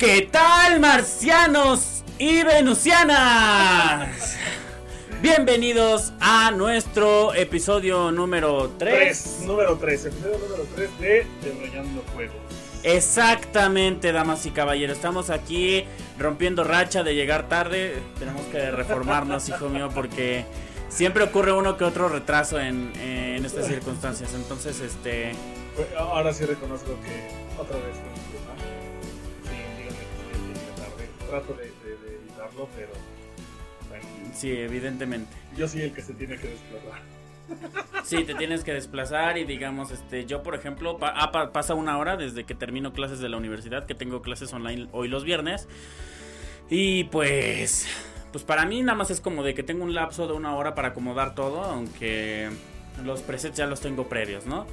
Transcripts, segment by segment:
¿Qué tal, marcianos y venusianas? Bienvenidos a nuestro episodio número 3. Tres, número 3, episodio número 3 de Desarrollando Juegos. Exactamente, damas y caballeros. Estamos aquí rompiendo racha de llegar tarde. Tenemos que reformarnos, hijo mío, porque siempre ocurre uno que otro retraso en, en estas circunstancias. Entonces, este. Ahora sí reconozco que otra vez Trato de, de- de evitarlo, pero bueno, Sí, evidentemente. yo soy el que se tiene que desplazar. Sí, te tienes que desplazar y digamos, este, yo por ejemplo, pa- ah, pa- pasa una hora desde que termino clases de la universidad, que tengo clases online hoy los viernes. Y pues, pues para mí nada más es como de que tengo un lapso de una hora para acomodar todo, aunque los presets ya los tengo previos, ¿no?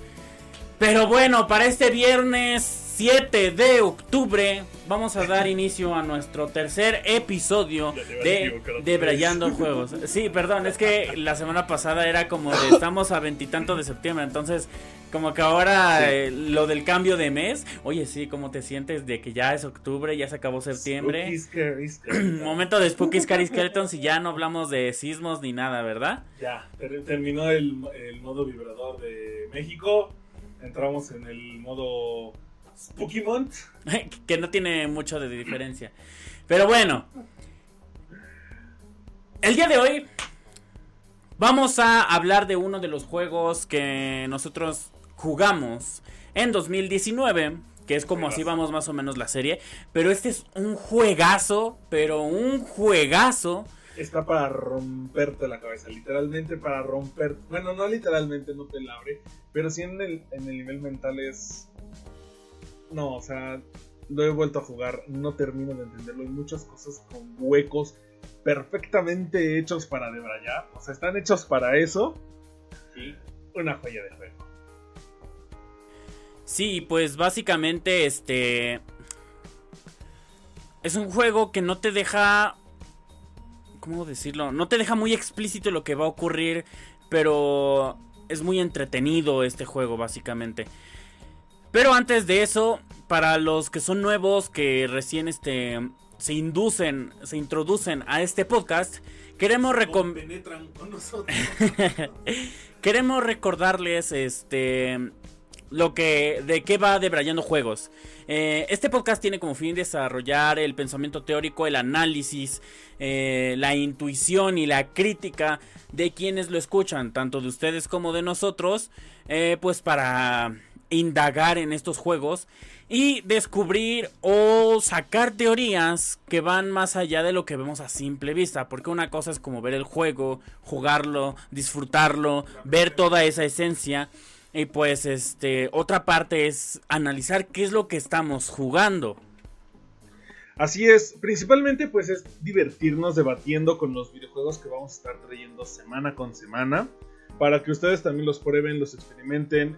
Pero bueno, para este viernes 7 de octubre vamos a dar inicio a nuestro tercer episodio de de. Brayando Juegos. Sí, perdón, es que la semana pasada era como de estamos a veintitanto de septiembre, entonces como que ahora eh, lo del cambio de mes, oye, sí, ¿cómo te sientes de que ya es octubre, ya se acabó septiembre? Spooky, scary, scary. Momento de Spooky Scary Skeletons y ya no hablamos de sismos ni nada, ¿verdad? Ya, ter- terminó el, el modo vibrador de México. Entramos en el modo Spooky Month. que no tiene mucho de diferencia. Pero bueno, el día de hoy vamos a hablar de uno de los juegos que nosotros jugamos en 2019. Que es como así vamos más o menos la serie. Pero este es un juegazo. Pero un juegazo. Está para romperte la cabeza, literalmente para romper. Bueno, no literalmente, no te labre, pero sí en el, en el nivel mental es. No, o sea, lo he vuelto a jugar, no termino de entenderlo. Hay muchas cosas con huecos perfectamente hechos para debrayar. O sea, están hechos para eso. Y una joya de juego. Sí, pues básicamente este es un juego que no te deja ¿cómo decirlo? No te deja muy explícito lo que va a ocurrir, pero es muy entretenido este juego básicamente. Pero antes de eso, para los que son nuevos que recién este se inducen, se introducen a este podcast, queremos recom con nosotros. Queremos recordarles este lo que de qué va Debrayando Juegos. Eh, este podcast tiene como fin desarrollar el pensamiento teórico, el análisis, eh, la intuición y la crítica de quienes lo escuchan, tanto de ustedes como de nosotros, eh, pues para indagar en estos juegos y descubrir o sacar teorías que van más allá de lo que vemos a simple vista, porque una cosa es como ver el juego, jugarlo, disfrutarlo, ver toda esa esencia y pues este otra parte es analizar qué es lo que estamos jugando. Así es, principalmente pues es divertirnos debatiendo con los videojuegos que vamos a estar trayendo semana con semana para que ustedes también los prueben, los experimenten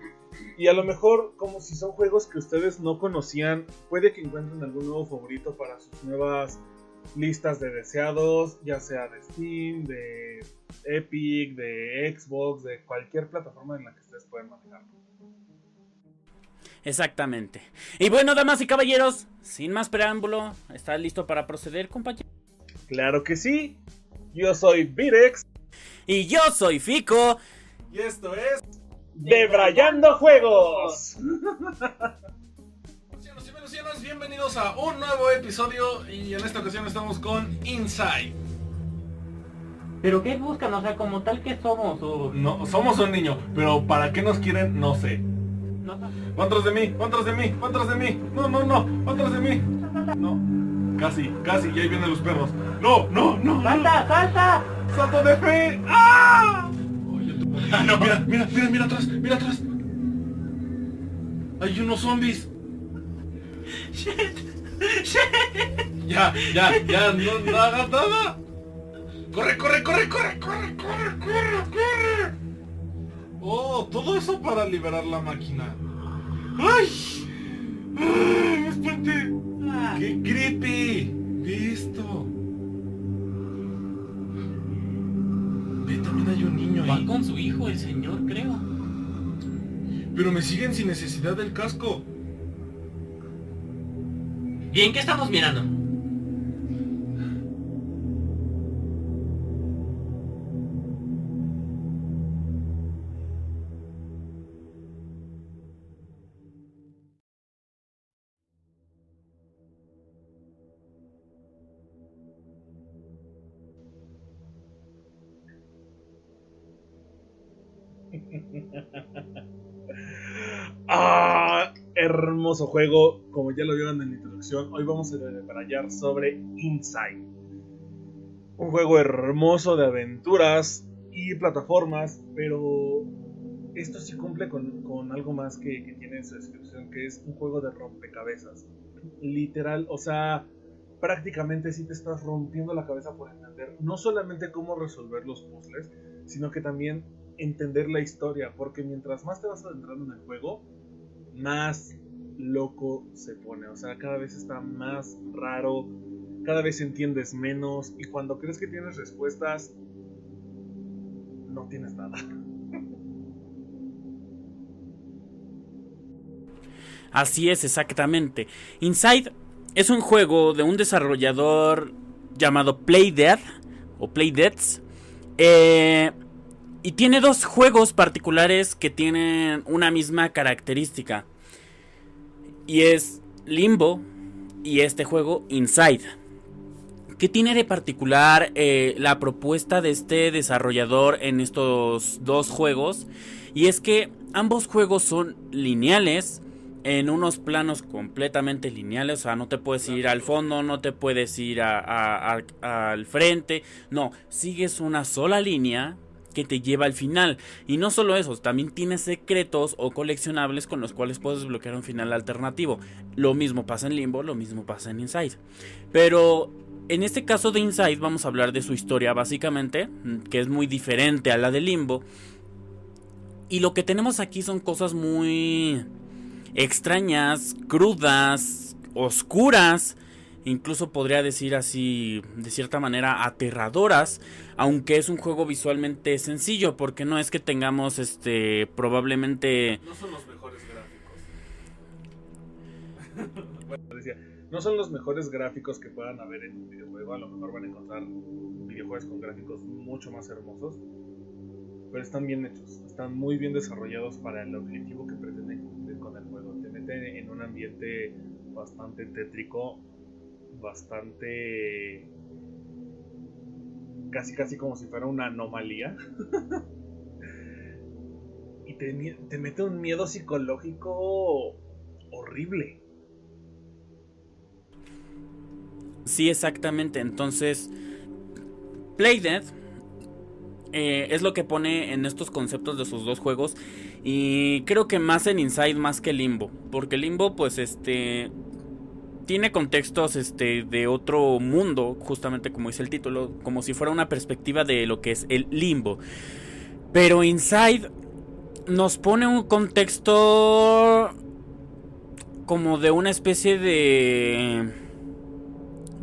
y a lo mejor como si son juegos que ustedes no conocían, puede que encuentren algún nuevo favorito para sus nuevas listas de deseados, ya sea de Steam, de Epic, de Xbox, de cualquier plataforma en la que ustedes puedan manejar. Exactamente. Y bueno, damas y caballeros, sin más preámbulo, ¿está listo para proceder, compañero? Claro que sí, yo soy Virex, Y yo soy Fico. y esto es Debrayando Juegos. Bienvenidos a un nuevo episodio y en esta ocasión estamos con Inside. ¿Pero qué buscan? O sea, como tal que somos o... No, somos un niño, pero ¿para qué nos quieren? No sé. Van tras de mí, van tras de mí, van tras de mí. No, no, no, van tras de mí. No. Casi, casi, y ahí vienen los perros. No, no, no. ¡Salta, salta! ¡Salto de fe! ¡Ah! Oye, tú- no, mira, mira, mira, mira atrás, mira atrás. Hay unos zombies. Ya, ya, ya, no, no hagas nada. Corre, corre, corre, corre, corre, corre, corre, corre. Oh, todo eso para liberar la máquina. ¡Ay! ¡Ay, me espanté! ¡Qué creepy! Ve esto. Ve, también hay un niño Va ahí. con su hijo, el señor, creo. Pero me siguen sin necesidad del casco. Bien, ¿qué estamos mirando? Hermoso juego. Como ya lo vieron en la introducción, hoy vamos a debrayar sobre Inside. Un juego hermoso de aventuras y plataformas, pero esto sí cumple con, con algo más que, que, tiene en su descripción, que es un juego de rompecabezas. Literal, o sea, prácticamente sí te estás rompiendo la cabeza por entender no solamente cómo resolver los puzzles, sino que también entender la historia, porque mientras más te vas adentrando en el juego, más loco se pone, o sea, cada vez está más raro, cada vez entiendes menos y cuando crees que tienes respuestas, no tienes nada. Así es, exactamente. Inside es un juego de un desarrollador llamado Playdead o Playdeads. Eh, y tiene dos juegos particulares que tienen una misma característica. Y es Limbo y este juego Inside. ¿Qué tiene de particular eh, la propuesta de este desarrollador en estos dos juegos? Y es que ambos juegos son lineales en unos planos completamente lineales, o sea, no te puedes ir al fondo, no te puedes ir al frente, no, sigues una sola línea que te lleva al final. Y no solo eso, también tienes secretos o coleccionables con los cuales puedes bloquear un final alternativo. Lo mismo pasa en Limbo, lo mismo pasa en Inside. Pero en este caso de Inside vamos a hablar de su historia básicamente, que es muy diferente a la de Limbo. Y lo que tenemos aquí son cosas muy extrañas, crudas, oscuras, incluso podría decir así de cierta manera aterradoras, aunque es un juego visualmente sencillo, porque no es que tengamos este probablemente No son los mejores gráficos. Bueno, decía, no son los mejores gráficos que puedan haber en un videojuego, a lo mejor van a encontrar videojuegos con gráficos mucho más hermosos, pero están bien hechos, están muy bien desarrollados para el objetivo que pretenden cumplir con el juego. Te meten en un ambiente bastante tétrico, bastante casi casi como si fuera una anomalía. y te, te, mete un miedo psicológico horrible. Sí, exactamente. Entonces, Playdead eh, es lo que pone en estos conceptos de sus dos juegos. Y creo que más en Inside más que Limbo. Porque Limbo, pues este tiene contextos este, de otro mundo, justamente como dice el título, como si fuera una perspectiva de lo que es el limbo. Pero Inside nos pone un contexto como de una especie de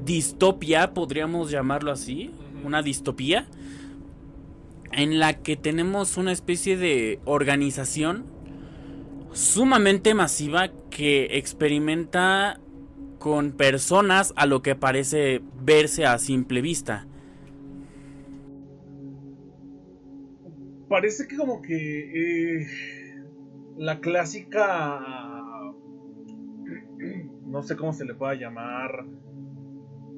distopia, podríamos llamarlo así, una distopía, en la que tenemos una especie de organización sumamente masiva que experimenta con personas a lo que parece verse a simple vista. Parece que como que eh, la clásica... No sé cómo se le pueda llamar.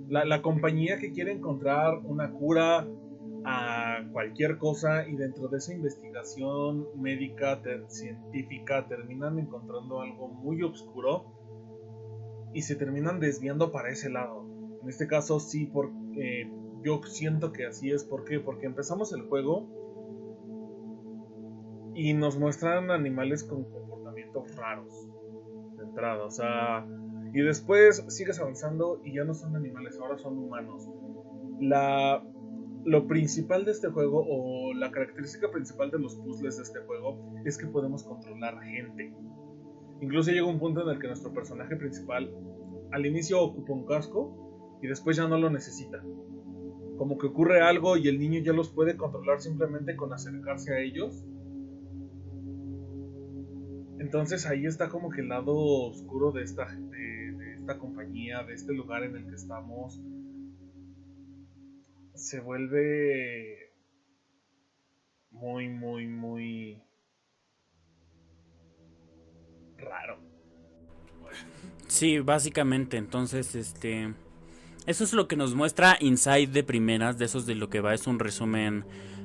La, la compañía que quiere encontrar una cura a cualquier cosa y dentro de esa investigación médica, científica, terminan encontrando algo muy oscuro y se terminan desviando para ese lado. En este caso sí, porque yo siento que así es. ¿Por qué? Porque empezamos el juego y nos muestran animales con comportamientos raros de entrada. O sea, y después sigues avanzando y ya no son animales, ahora son humanos. La, lo principal de este juego, o la característica principal de los puzzles de este juego, es que podemos controlar gente. Incluso llega un punto en el que nuestro personaje principal al inicio ocupa un casco y después ya no lo necesita. Como que ocurre algo y el niño ya los puede controlar simplemente con acercarse a ellos. Entonces ahí está como que el lado oscuro de esta, de, esta compañía, de este lugar en el que estamos, se vuelve muy, muy, muy raro. Sí, básicamente, entonces, este... Eso es lo que nos muestra Inside de primeras, de esos de lo que va, es un resumen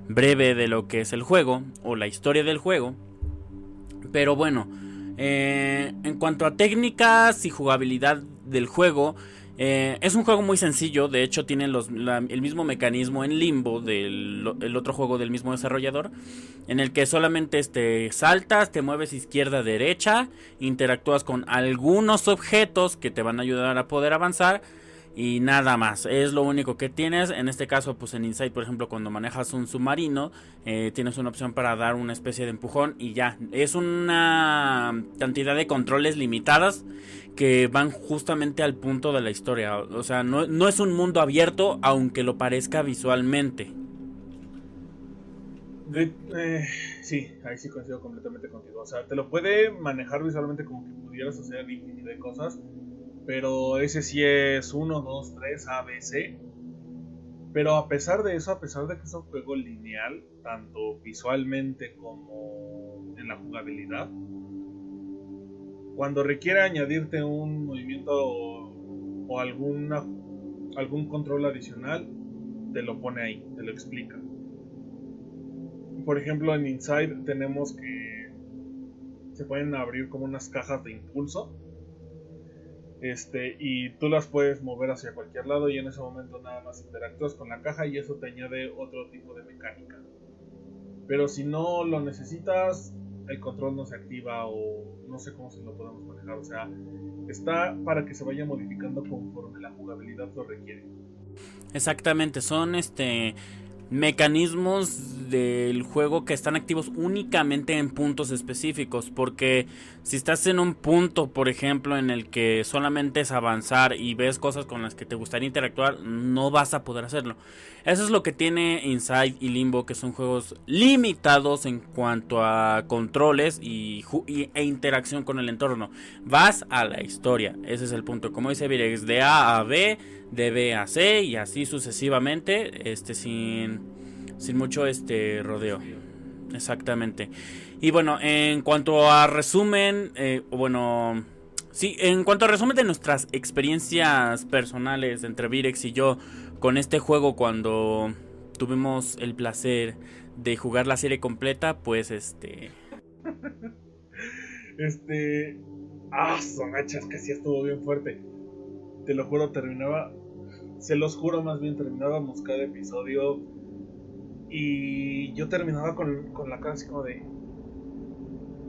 breve de lo que es el juego, o la historia del juego. Pero bueno, eh, en cuanto a técnicas y jugabilidad del juego, eh, es un juego muy sencillo, de hecho tiene el mismo mecanismo en limbo del otro juego del mismo desarrollador, en el que solamente este, saltas, te mueves izquierda derecha, interactúas con algunos objetos que te van a ayudar a poder avanzar y nada más. Es lo único que tienes. En este caso, pues en Inside, por ejemplo, cuando manejas un submarino, eh, tienes una opción para dar una especie de empujón y ya. Es una cantidad de controles limitadas que van justamente al punto de la historia. O sea, no, es un mundo abierto, aunque lo parezca visualmente. Eh, sí, ahí sí coincido completamente contigo. O sea, te lo puede manejar visualmente como que pudieras hacer infinidad de cosas pero ese sí es 1, 2, 3, A, B, C. Pero a pesar de eso, a pesar de que es un juego lineal, tanto visualmente como en la jugabilidad, cuando requiere añadirte un movimiento o, algún control adicional, te lo pone ahí, te lo explica. Por ejemplo, en Inside tenemos que se pueden abrir como unas cajas de impulso este, y tú las puedes mover hacia cualquier lado y en ese momento nada más interactúas con la caja y eso te añade otro tipo de mecánica. Pero si no lo necesitas, el control no se activa o no sé cómo se lo podemos manejar. O sea, está para que se vaya modificando conforme la jugabilidad lo requiere. Exactamente, son este mecanismos del juego que están activos únicamente en puntos específicos. Porque si estás en un punto, por ejemplo, en el que solamente es avanzar y ves cosas con las que te gustaría interactuar, no vas a poder hacerlo. Eso es lo que tiene Inside y Limbo, que son juegos limitados en cuanto a controles y, e interacción con el entorno. Vas a la historia, ese es el punto. Como dice Virex, de A a B de B a C y así sucesivamente, este sin sin mucho este rodeo. Exactamente. Y bueno, en cuanto a resumen, eh, bueno, sí, en cuanto a resumen de nuestras experiencias personales entre Virex y yo con este juego cuando tuvimos el placer de jugar la serie completa, pues este este ah, son hachas que sí estuvo bien fuerte. Te lo juro, terminaba se los juro, más bien terminábamos cada episodio y yo terminaba con, la cara así como de...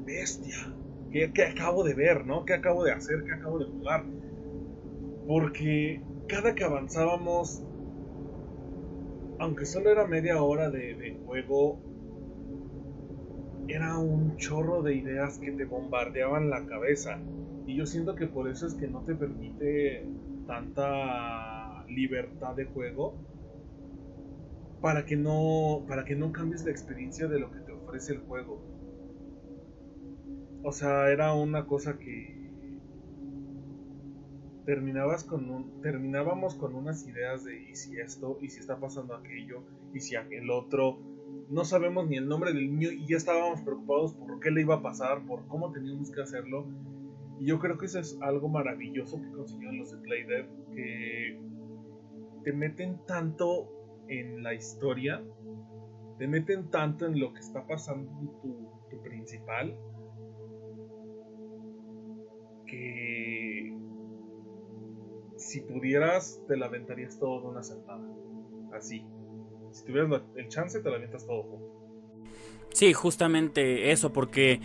Bestia. ¿Qué, acabo de ver, no? ¿Qué acabo de hacer? ¿Qué acabo de jugar? Porque cada que avanzábamos, aunque solo era media hora de, de juego, era un chorro de ideas que te bombardeaban la cabeza. Y yo siento que por eso es que no te permite tanta libertad de juego para que no para que no cambies la experiencia de lo que te ofrece el juego. O sea, era una cosa que terminabas con un, terminábamos con unas ideas de y si esto y si está pasando aquello y si aquel otro no sabemos ni el nombre del niño y ya estábamos preocupados por qué le iba a pasar, por cómo teníamos que hacerlo. Y yo creo que eso es algo maravilloso que consiguieron los de Playdead, que te meten tanto en la historia, te meten tanto en lo que está pasando tu, tu principal, que si pudieras te la aventarías todo de una sentada. Así. Si tuvieras el chance te la aventas todo junto. Sí, justamente eso, porque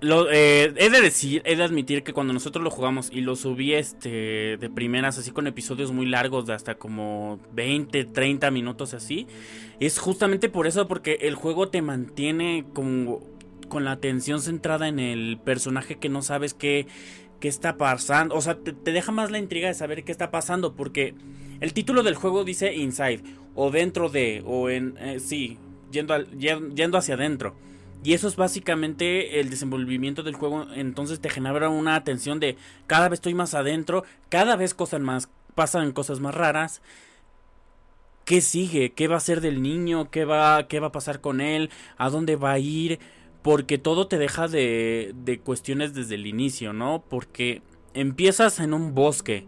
lo, eh, he de decir, he de admitir que cuando nosotros lo jugamos y lo subí este de primeras, así con episodios muy largos de hasta como 20, 30 minutos así, es justamente por eso, porque el juego te mantiene con, con la atención centrada en el personaje que no sabes qué, qué está pasando, o sea, te, deja más la intriga de saber qué está pasando, porque el título del juego dice Inside, o dentro de, o en, eh, sí, yendo, yendo hacia adentro. Y eso es básicamente el desenvolvimiento del juego. Entonces te genera una atención de cada vez estoy más adentro, cada vez cosas más, pasan cosas más raras. ¿Qué sigue? ¿Qué va a ser del niño? ¿Qué va, qué va a pasar con él? ¿A dónde va a ir? Porque todo te deja de, de cuestiones desde el inicio, ¿no? Porque empiezas en un bosque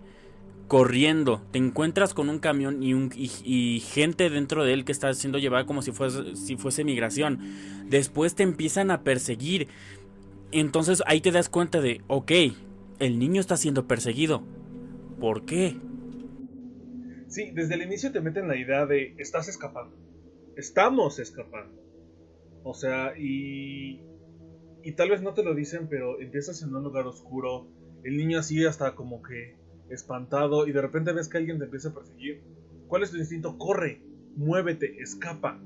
corriendo, te encuentras con un camión y, gente dentro de él que está siendo llevada como si fuese, si fuese migración. Después te empiezan a perseguir. Entonces ahí te das cuenta de, ok, el niño está siendo perseguido. ¿Por qué? Sí, desde el inicio te meten la idea de, estás escapando. Estamos escapando. O sea, y... Y tal vez no te lo dicen, pero empiezas en un lugar oscuro. El niño así hasta como que espantado y de repente ves que alguien te empieza a perseguir. ¿Cuál es tu instinto? Corre, muévete, escapa.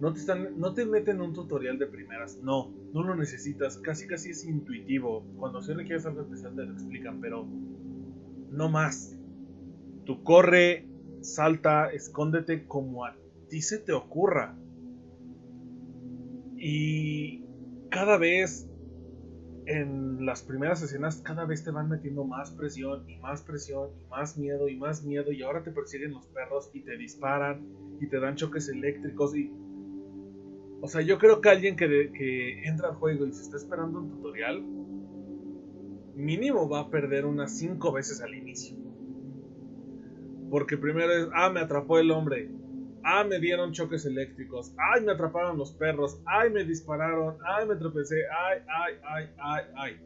No te, están, no te meten un tutorial de primeras, no, no lo necesitas, casi casi es intuitivo. Cuando se requiere algo especial te lo explican, pero no más. Tú corre, salta, escóndete como a ti se te ocurra. Y cada vez en las primeras escenas cada vez te van metiendo más presión y más presión y más miedo y más miedo y ahora te persiguen los perros y te disparan y te dan choques eléctricos y... O sea, yo creo que alguien que, que entra al juego y se está esperando un tutorial, mínimo va a perder unas 5 veces al inicio. Porque primero es, ah, me atrapó el hombre, Ah, me dieron choques eléctricos. Ay, me atraparon los perros. Ay, me dispararon. Ay, me tropecé. Ay, ay, ay, ay, ay.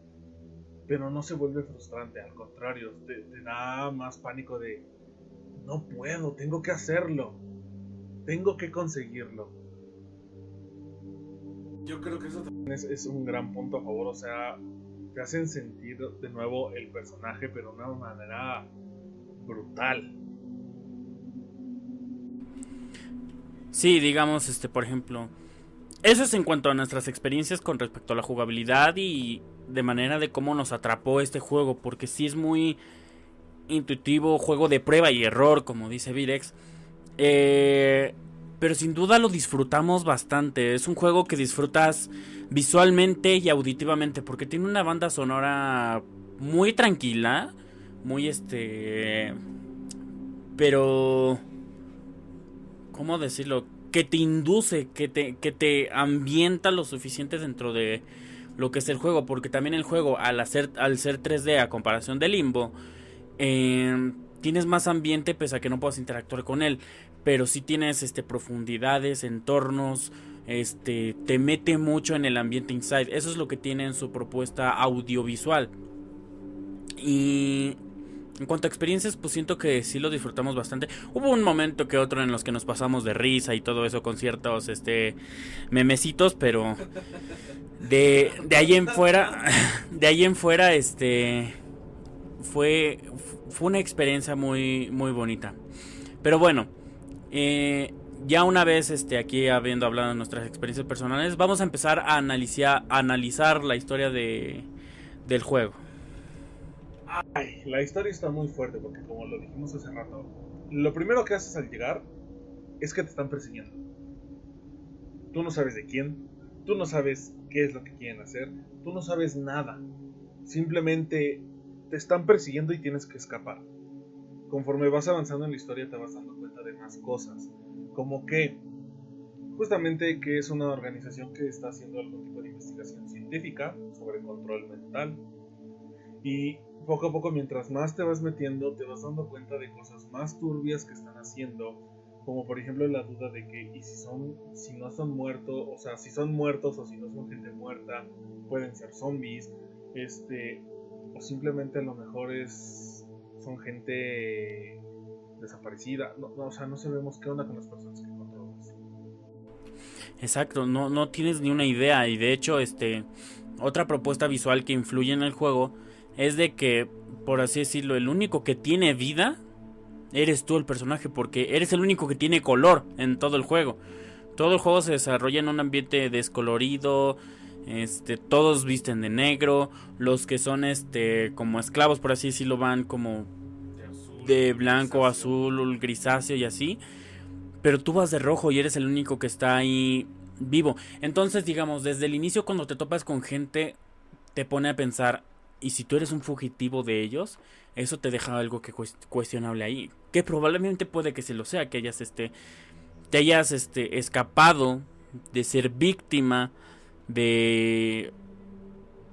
Pero no se vuelve frustrante, al contrario, te, da más pánico de, no puedo, tengo que hacerlo. Tengo que conseguirlo. Yo creo que eso también es un gran punto a favor, o sea, te hacen sentir de nuevo el personaje, pero de una manera brutal Sí, digamos, este, por ejemplo, eso es en cuanto a nuestras experiencias con respecto a la jugabilidad y de manera de cómo nos atrapó este juego, porque sí es muy intuitivo, juego de prueba y error, como dice Virex. Eh, pero sin duda lo disfrutamos bastante. Es un juego que disfrutas visualmente y auditivamente, porque tiene una banda sonora muy tranquila, muy este... Pero ¿cómo decirlo? Que te induce, que te, que te ambienta lo suficiente dentro de lo que es el juego, porque también el juego, al, hacer, al ser 3D a comparación de Limbo, em, tienes más ambiente pese a que no puedas interactuar con él, pero sí tienes este, profundidades, entornos, este, te mete mucho en el ambiente inside. Eso es lo que tiene en su propuesta audiovisual. Y en cuanto a experiencias, pues siento que sí lo disfrutamos bastante. Hubo un momento que otro en los que nos pasamos de risa y todo eso con ciertos este memecitos, pero de, de ahí en fuera, de ahí en fuera, este fue, fue una experiencia muy, muy bonita. Pero bueno, eh, ya una vez este, aquí habiendo hablado de nuestras experiencias personales, vamos a empezar a analizar, a analizar la historia de, del juego. Ay, la historia está muy fuerte porque como lo dijimos hace rato, lo primero que haces al llegar es que te están persiguiendo. Tú no sabes de quién, tú no sabes qué es lo que quieren hacer, tú no sabes nada. Simplemente te están persiguiendo y tienes que escapar. Conforme vas avanzando en la historia te vas dando cuenta de más cosas, como que justamente que es una organización que está haciendo algún tipo de investigación científica sobre control mental y poco a poco, mientras más te vas metiendo, te vas dando cuenta de cosas más turbias que están haciendo, como por ejemplo la duda de que, y si son, si no son muertos, o sea, si son muertos o si no son gente muerta, pueden ser zombies, este, o simplemente a lo mejor es, son gente desaparecida, no, o sea, no sabemos qué onda con las personas que encontramos. Exacto, no, no tienes ni una idea, y de hecho, este, otra propuesta visual que influye en el juego, es de que, por así decirlo, el único que tiene vida eres tú el personaje, porque eres el único que tiene color en todo el juego. Todo el juego se desarrolla en un ambiente descolorido, este, todos visten de negro, los que son este como esclavos por así decirlo van como de, blanco, azul, grisáceo y así. Pero tú vas de rojo y eres el único que está ahí vivo. Entonces, digamos, desde el inicio cuando te topas con gente, te pone a pensar, ¿y si tú eres un fugitivo de ellos? Eso te deja algo que cuestionable ahí. Que probablemente puede que se lo sea, que hayas este. Te hayas este. escapado de ser víctima de.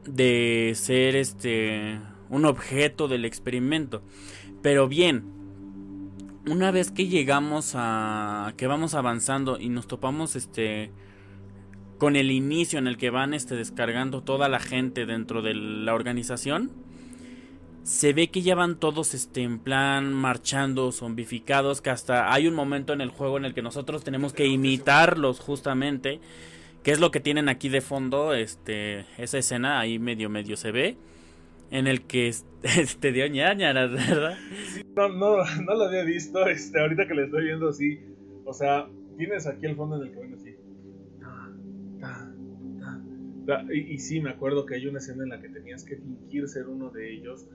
de ser este. un objeto del experimento. Pero bien, una vez que llegamos a. que vamos avanzando y nos topamos este con el inicio en el que van este, descargando toda la gente dentro de la organización, se ve que ya van todos este, en plan marchando, zombificados, que hasta hay un momento en el juego en el que nosotros tenemos que imitarlos justamente, que es lo que tienen aquí de fondo, este, esa escena ahí medio medio se ve, en el que este dio ñañara, ¿verdad? no, no, no lo había visto, este, ahorita que le estoy viendo así, o sea, tienes aquí el fondo en el que así, y, sí, me acuerdo que hay una escena en la que tenías que fingir ser uno de ellos,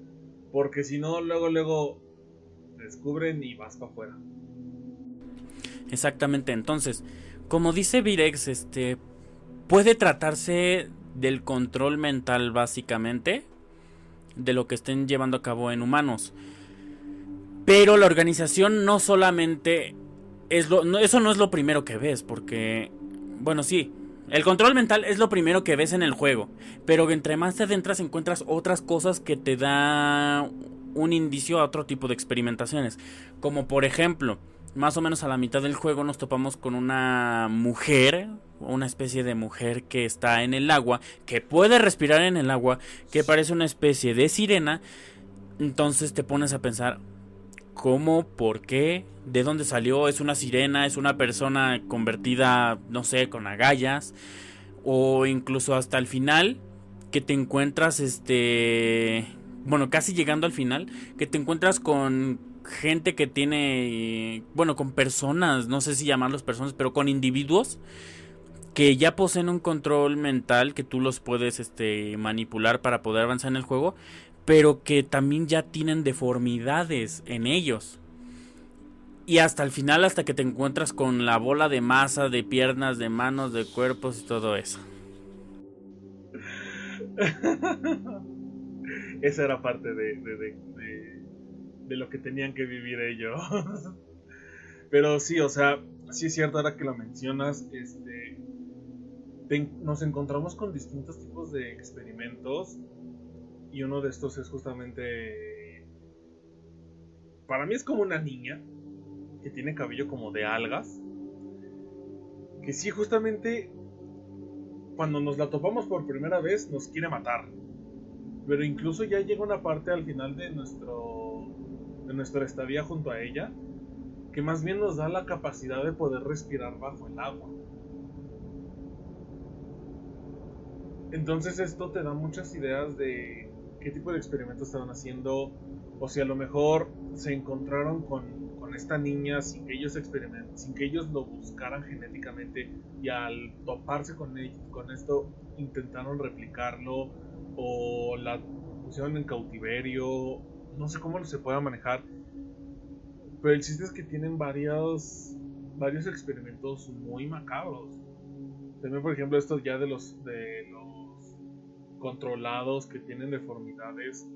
porque si no, luego, luego descubren y vas para afuera. Exactamente, entonces, como dice Virex, este, puede tratarse del control mental básicamente de lo que estén llevando a cabo en humanos. Pero la organización no solamente es lo, eso no es lo primero que ves, porque, bueno, sí, el control mental es lo primero que ves en el juego, pero entre más te adentras encuentras otras cosas que te da un indicio a otro tipo de experimentaciones. Como por ejemplo, más o menos a la mitad del juego nos topamos con una mujer, una especie de mujer que está en el agua, que puede respirar en el agua, que parece una especie de sirena. Entonces te pones a pensar, ¿cómo? ¿Por qué? de dónde salió, es una sirena, es una persona convertida, no sé, con agallas, o incluso hasta el final, que te encuentras, este, bueno, casi llegando al final, que te encuentras con gente que tiene, bueno, con personas, no sé si llamarlos personas, pero con individuos que ya poseen un control mental que tú los puedes este manipular para poder avanzar en el juego, pero que también ya tienen deformidades en ellos. Y hasta el final, hasta que te encuentras con la bola de masa, de piernas, de manos, de cuerpos y todo eso. Esa era parte de, de, de, lo que tenían que vivir ellos. Pero sí, o sea, sí es cierto ahora que lo mencionas, este, nos encontramos con distintos tipos de experimentos y uno de estos es justamente, para mí es como una niña, que tiene cabello como de algas. Que sí, justamente cuando nos la topamos por primera vez nos quiere matar. Pero incluso ya llega una parte al final de nuestro de nuestra estadía junto a ella que más bien nos da la capacidad de poder respirar bajo el agua. Entonces esto te da muchas ideas de qué tipo de experimentos estaban haciendo o si a lo mejor se encontraron con esta niña sin que ellos sin que ellos lo buscaran genéticamente y al toparse con, con esto intentaron replicarlo o la pusieron en cautiverio, no sé cómo se pueda manejar, pero el chiste es que tienen varios, varios experimentos muy macabros. También por ejemplo estos ya de los controlados que tienen deformidades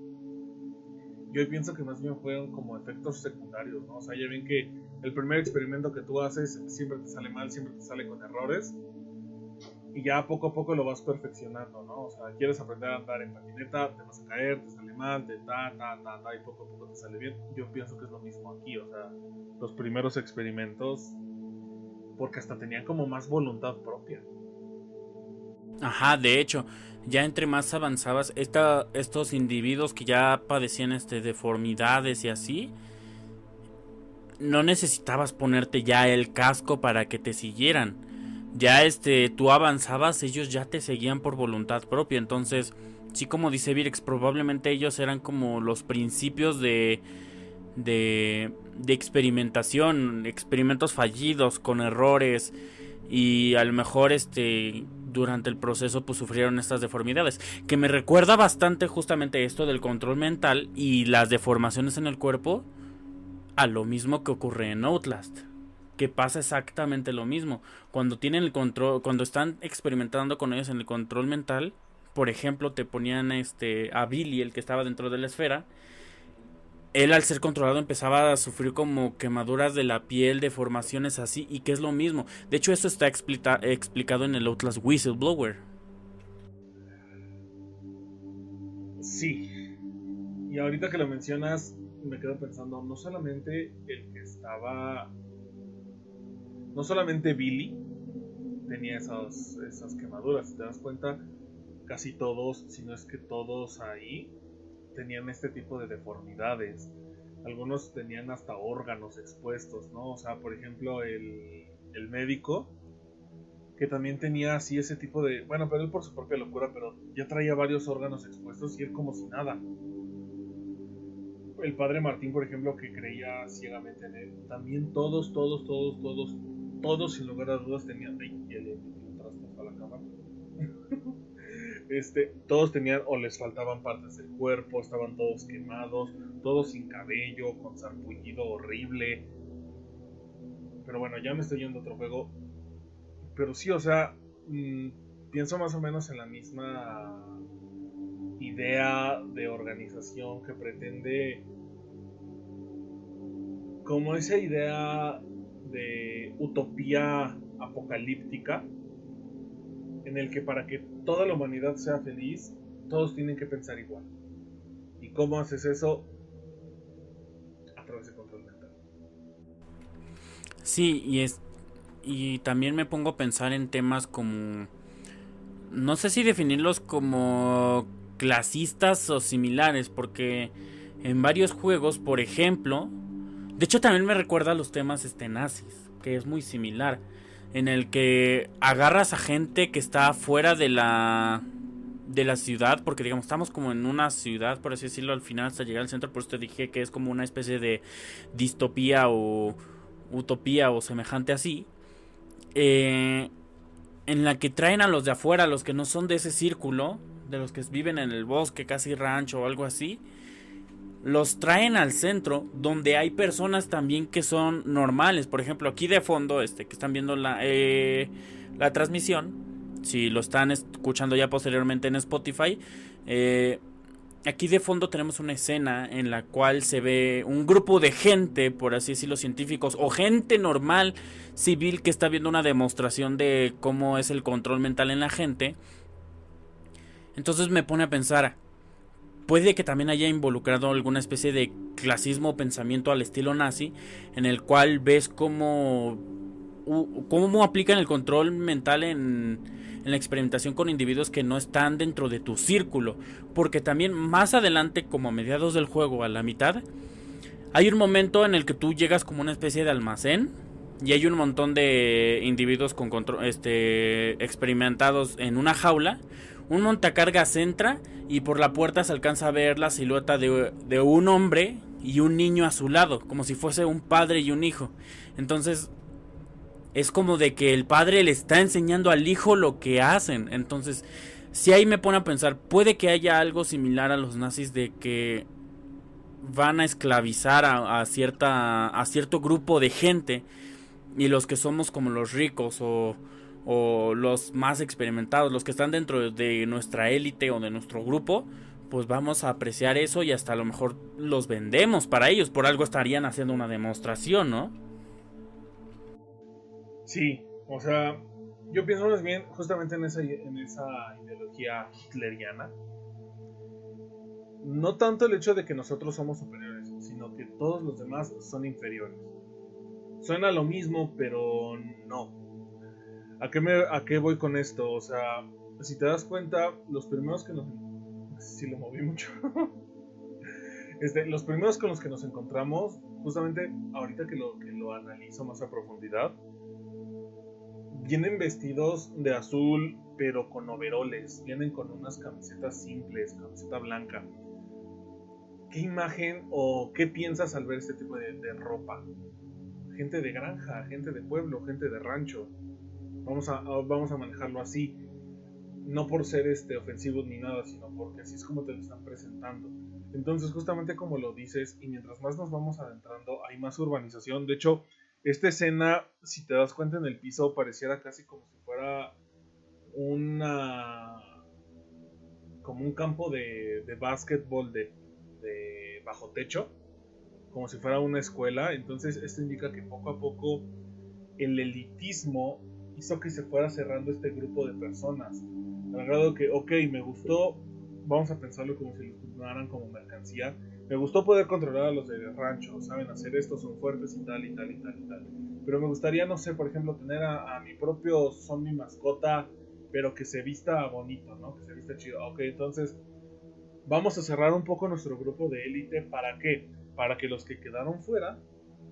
yo pienso que más bien fueron como efectos secundarios, ¿no? O sea, ya ven que el primer experimento que tú haces siempre te sale mal, siempre te sale con errores. Y ya poco a poco lo vas perfeccionando, ¿no? O sea, quieres aprender a andar en patineta, te vas a caer, te sale mal, te ta, ta, ta, ta, y poco a poco te sale bien. Yo pienso que es lo mismo aquí, o sea, los primeros experimentos, porque hasta tenían como más voluntad propia. Ajá, de hecho, ya entre más avanzabas, estos individuos que ya padecían este, deformidades y así, no necesitabas ponerte ya el casco para que te siguieran. Ya este, tú avanzabas, ellos ya te seguían por voluntad propia. Entonces, sí como dice Virex, probablemente ellos eran como los principios de, de, de experimentación, experimentos fallidos, con errores. Y a lo mejor este durante el proceso pues sufrieron estas deformidades. Que me recuerda bastante justamente esto del control mental y las deformaciones en el cuerpo a lo mismo que ocurre en Outlast. que pasa exactamente lo mismo. Cuando tienen el control, cuando están experimentando con ellos en el control mental, por ejemplo, te ponían este a Billy, el que estaba dentro de la esfera, él al ser controlado empezaba a sufrir como quemaduras de la piel, deformaciones así, y que es lo mismo. De hecho, esto está explicado en el Outlast Whistleblower. Sí. Y ahorita que lo mencionas, me quedo pensando, no solamente el que estaba... No solamente Billy tenía esas, esas quemaduras, si te das cuenta, casi todos, si no es que todos ahí, tenían este tipo de deformidades. Algunos tenían hasta órganos expuestos, ¿no? O sea, por ejemplo, el, el médico, que también tenía así ese tipo de... Bueno, pero él por su propia locura, pero ya traía varios órganos expuestos y él como si nada. El padre Martín, por ejemplo, que creía ciegamente en él, también todos, todos, todos, todos, todos, sin lugar a dudas, tenían... Ay, le a la cámara. Este, todos tenían o les faltaban partes del cuerpo, estaban todos quemados, todos sin cabello, con sarpullido horrible. Pero bueno, ya me estoy yendo a otro juego. Pero sí, o sea, mm, pienso más o menos en la misma idea de organización que pretende como esa idea de utopía apocalíptica en el que para que toda la humanidad sea feliz, todos tienen que pensar igual. ¿Y cómo haces eso? A través de control mental. Sí, y es y también me pongo a pensar en temas como no sé si definirlos como clasistas o similares, porque en varios juegos, por ejemplo, de hecho también me recuerda a los temas este nazis, que es muy similar en el que agarras a gente que está fuera de la de la ciudad, porque digamos, estamos como en una ciudad, por así decirlo, al final hasta llegar al centro, por eso te dije que es como una especie de distopía o utopía o semejante así, eh, en la que traen a los de afuera, los que no son de ese círculo, de los que viven en el bosque, casi rancho o algo así, los traen al centro donde hay personas también que son normales. Por ejemplo, aquí de fondo, este, que están viendo la, eh, la transmisión, si lo están escuchando ya posteriormente en Spotify, eh, aquí de fondo tenemos una escena en la cual se ve un grupo de gente, por así decirlo, científicos o gente normal, civil, que está viendo una demostración de cómo es el control mental en la gente. Entonces me pone a pensar, puede que también haya involucrado alguna especie de clasismo o pensamiento al estilo nazi, en el cual ves cómo, cómo aplican el control mental en, en la experimentación con individuos que no están dentro de tu círculo. Porque también más adelante, como a mediados del juego, a la mitad, hay un momento en el que tú llegas como una especie de almacén y hay un montón de individuos con control, este, experimentados en una jaula un montacargas entra y por la puerta se alcanza a ver la silueta de, un hombre y un niño a su lado, como si fuese un padre y un hijo. Entonces es como de que el padre le está enseñando al hijo lo que hacen. Entonces, si ahí me pone a pensar, puede que haya algo similar a los nazis de que van a esclavizar a, cierta, a cierto grupo de gente y los que somos como los ricos o o los más experimentados, los que están dentro de nuestra élite o de nuestro grupo, pues vamos a apreciar eso y hasta a lo mejor los vendemos para ellos, por algo estarían haciendo una demostración, ¿no? Sí, o sea, yo pienso más bien justamente en esa, ideología hitleriana. No tanto el hecho de que nosotros somos superiores, sino que todos los demás son inferiores. Suena lo mismo, pero no. ¿A qué, me, ¿A qué voy con esto? O sea, si te das cuenta, los primeros que nos... Si lo moví mucho. este, los primeros con los que nos encontramos, justamente ahorita que lo, que lo analizo más a profundidad, vienen vestidos de azul, pero con overoles. Vienen con unas camisetas simples, camiseta blanca. ¿Qué imagen o qué piensas al ver este tipo de, de ropa? Gente de granja, gente de pueblo, gente de rancho. Vamos a, vamos a manejarlo así. No por ser este, ofensivos ni nada, sino porque así es como te lo están presentando. Entonces, justamente como lo dices, y mientras más nos vamos adentrando, hay más urbanización. De hecho, Esta escena, si te das cuenta en el piso, pareciera casi como si fuera una... como un campo de, de básquetbol de, de bajo techo, como si fuera una escuela. Entonces esto indica que poco a poco el elitismo hizo que se fuera cerrando este grupo de personas. Al grado que, ok, me gustó, vamos a pensarlo como si los tomaran como mercancía. Me gustó poder controlar a los del rancho, saben hacer esto, son fuertes y tal y tal y tal y tal. Pero me gustaría, no sé, por ejemplo, tener a, mi propio zombie mascota, pero que se vista bonito, ¿no? Que se vista chido. Ok, entonces vamos a cerrar un poco nuestro grupo de élite. ¿Para qué? Para que los que quedaron fuera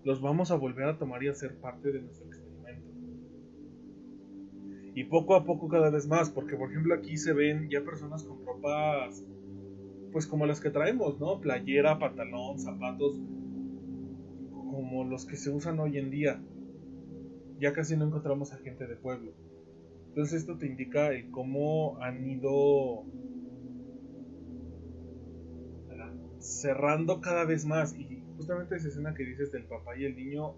los vamos a volver a tomar y a ser parte de nuestro experimento. Y poco a poco cada vez más, porque por ejemplo aquí se ven ya personas con ropas, pues como las que traemos, ¿no? Playera, pantalón, zapatos, como los que se usan hoy en día. Ya casi no encontramos a gente de pueblo. Entonces esto te indica el cómo han ido cerrando cada vez más. Y justamente esa escena que dices del papá y el niño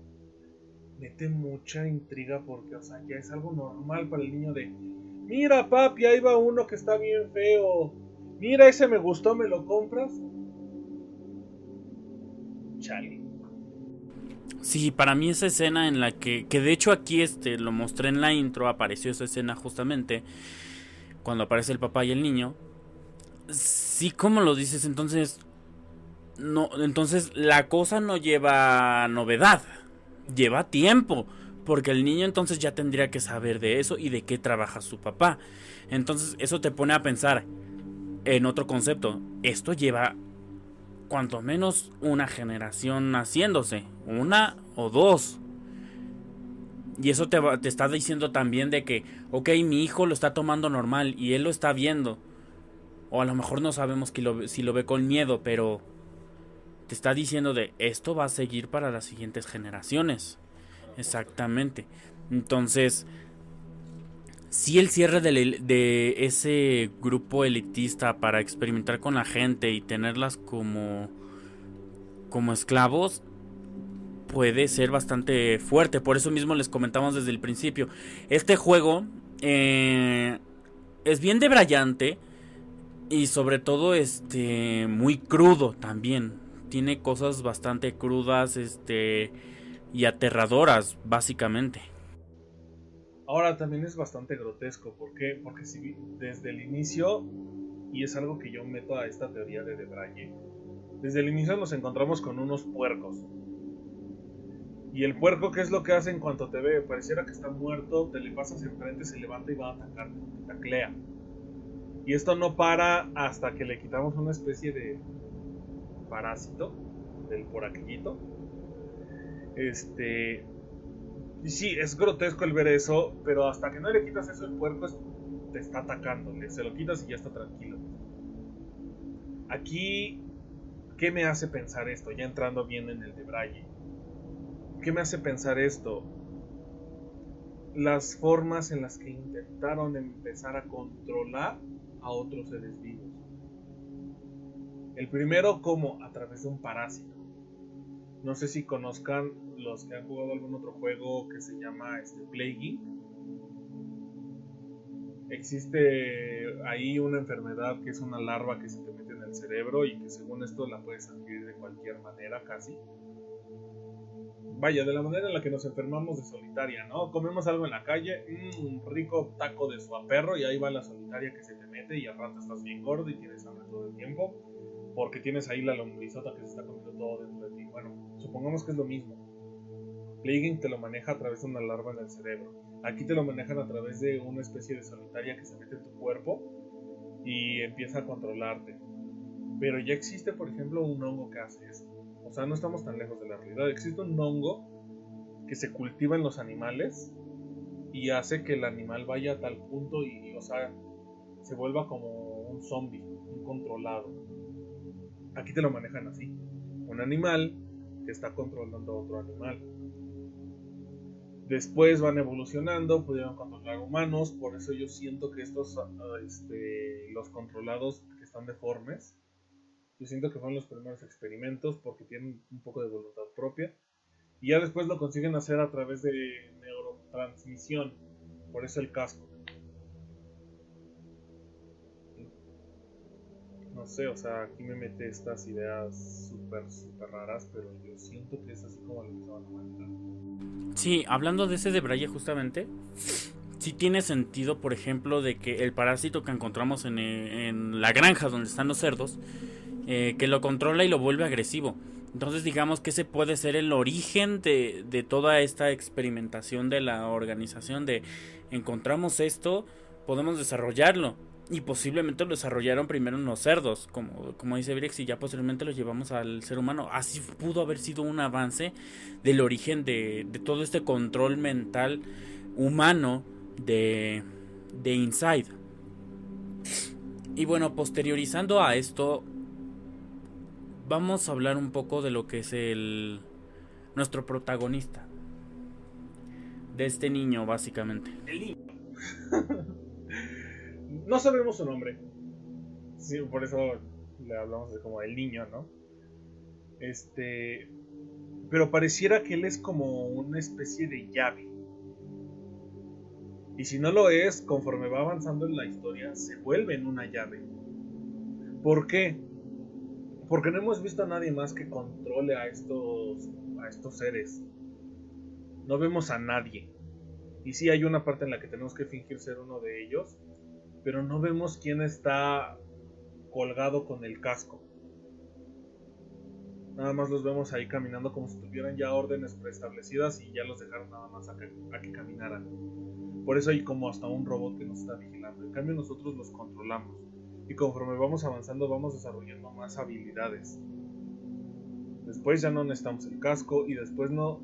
mete mucha intriga porque, o sea, ya es algo normal para el niño de, mira papi, ahí va uno que está bien feo, mira ese me gustó, ¿me lo compras? Chale. Sí, para mí esa escena en la que, que de hecho aquí este lo mostré en la intro, apareció esa escena justamente cuando aparece el papá y el niño. Sí, como lo dices, entonces no, entonces la cosa no lleva novedad, lleva tiempo, porque el niño entonces ya tendría que saber de eso y de qué trabaja su papá. Entonces eso te pone a pensar en otro concepto. Esto lleva cuanto menos una generación haciéndose, una o dos. Y eso te, te, está diciendo también de que, ok, mi hijo lo está tomando normal y él lo está viendo. O a lo mejor no sabemos si lo ve con miedo, pero te está diciendo de esto va a seguir para las siguientes generaciones. Exactamente. Entonces, si el cierre de, ese grupo elitista para experimentar con la gente y tenerlas como, como esclavos puede ser bastante fuerte. Por eso mismo les comentamos desde el principio. Este juego eh, es bien debrayante y sobre todo este muy crudo también tiene cosas bastante crudas este y aterradoras básicamente. Ahora también es bastante grotesco, ¿por qué? Porque si desde el inicio y es algo que yo meto a esta teoría de Debraye. Desde el inicio nos encontramos con unos puercos. Y el puerco, ¿qué es lo que hace en cuanto te ve? Pareciera que está muerto, te le pasas enfrente, se levanta y va a atacarte, taclea. Y esto no para hasta que le quitamos una especie de parásito del por aquellito. Este. Y sí, es grotesco el ver eso, pero hasta que no le quitas eso, el puerco te está atacando. Se lo quitas y ya está tranquilo. Aquí, ¿qué me hace pensar esto? Ya entrando bien en el de Braille. ¿Qué me hace pensar esto? Las formas en las que intentaron empezar a controlar a otros seres vivos. El primero como a través de un parásito. No sé si conozcan los que han jugado algún otro juego que se llama este, Plaguing. Existe ahí una enfermedad que es una larva que se te mete en el cerebro y que según esto la puedes adquirir de cualquier manera casi. Vaya, de la manera en la que nos enfermamos de solitaria, ¿no? Comemos algo en la calle, un rico taco de suaperro y ahí va la solitaria que se te mete y al rato estás bien gordo y tienes hambre todo el tiempo porque tienes ahí la lombrizota que se está comiendo todo dentro de ti. Bueno, supongamos que es lo mismo. Plaguing te lo maneja a través de una larva en el cerebro. Aquí te lo manejan a través de una especie de solitaria que se mete en tu cuerpo y empieza a controlarte. Pero ya existe, por ejemplo, un hongo que hace esto. O sea, no estamos tan lejos de la realidad. Existe un hongo que se cultiva en los animales y hace que el animal vaya a tal punto y, o sea, se vuelva como un zombie, un controlado. Aquí te lo manejan así. Un animal que está controlando a otro animal. Después van evolucionando, pudieron controlar humanos, por eso yo siento que estos, ah, este, los controlados que están deformes, yo siento que fueron los primeros experimentos porque tienen un poco de voluntad propia. Y ya después lo consiguen hacer a través de neurotransmisión. Por eso el casco. No sé, o sea, aquí me mete estas ideas súper, súper raras, pero yo siento que es así como lo a. Sí, hablando de ese de Braille justamente, sí tiene sentido, por ejemplo, de que el parásito que encontramos en, en la granja donde están los cerdos, eh, que lo controla y lo vuelve agresivo. Entonces digamos que ese puede ser el origen de, de toda esta experimentación de la organización de encontramos esto, podemos desarrollarlo y posiblemente lo desarrollaron primero en los cerdos, como, como dice Virex, y ya posiblemente lo llevamos al ser humano. Así pudo haber sido un avance del origen de, de todo este control mental humano de, de Inside. Y bueno, posteriorizando a esto, vamos a hablar un poco de lo que es el nuestro protagonista. De este niño, básicamente. El niño. no sabemos su nombre. Por eso le hablamos de como el niño, ¿no? Este. Pero pareciera que él es como una especie de llave. Y si no lo es, conforme va avanzando en la historia, se vuelve en una llave. ¿Por qué? Porque no hemos visto a nadie más que controle a estos, a estos seres. No vemos a nadie. Y sí hay una parte en la que tenemos que fingir ser uno de ellos, pero no vemos quién está colgado con el casco. Nada más los vemos ahí caminando como si tuvieran ya órdenes preestablecidas y ya los dejaron nada más a que, caminaran. Por eso hay como hasta un robot que nos está vigilando. En cambio nosotros los controlamos y conforme vamos avanzando vamos desarrollando más habilidades. Después ya no necesitamos el casco y después no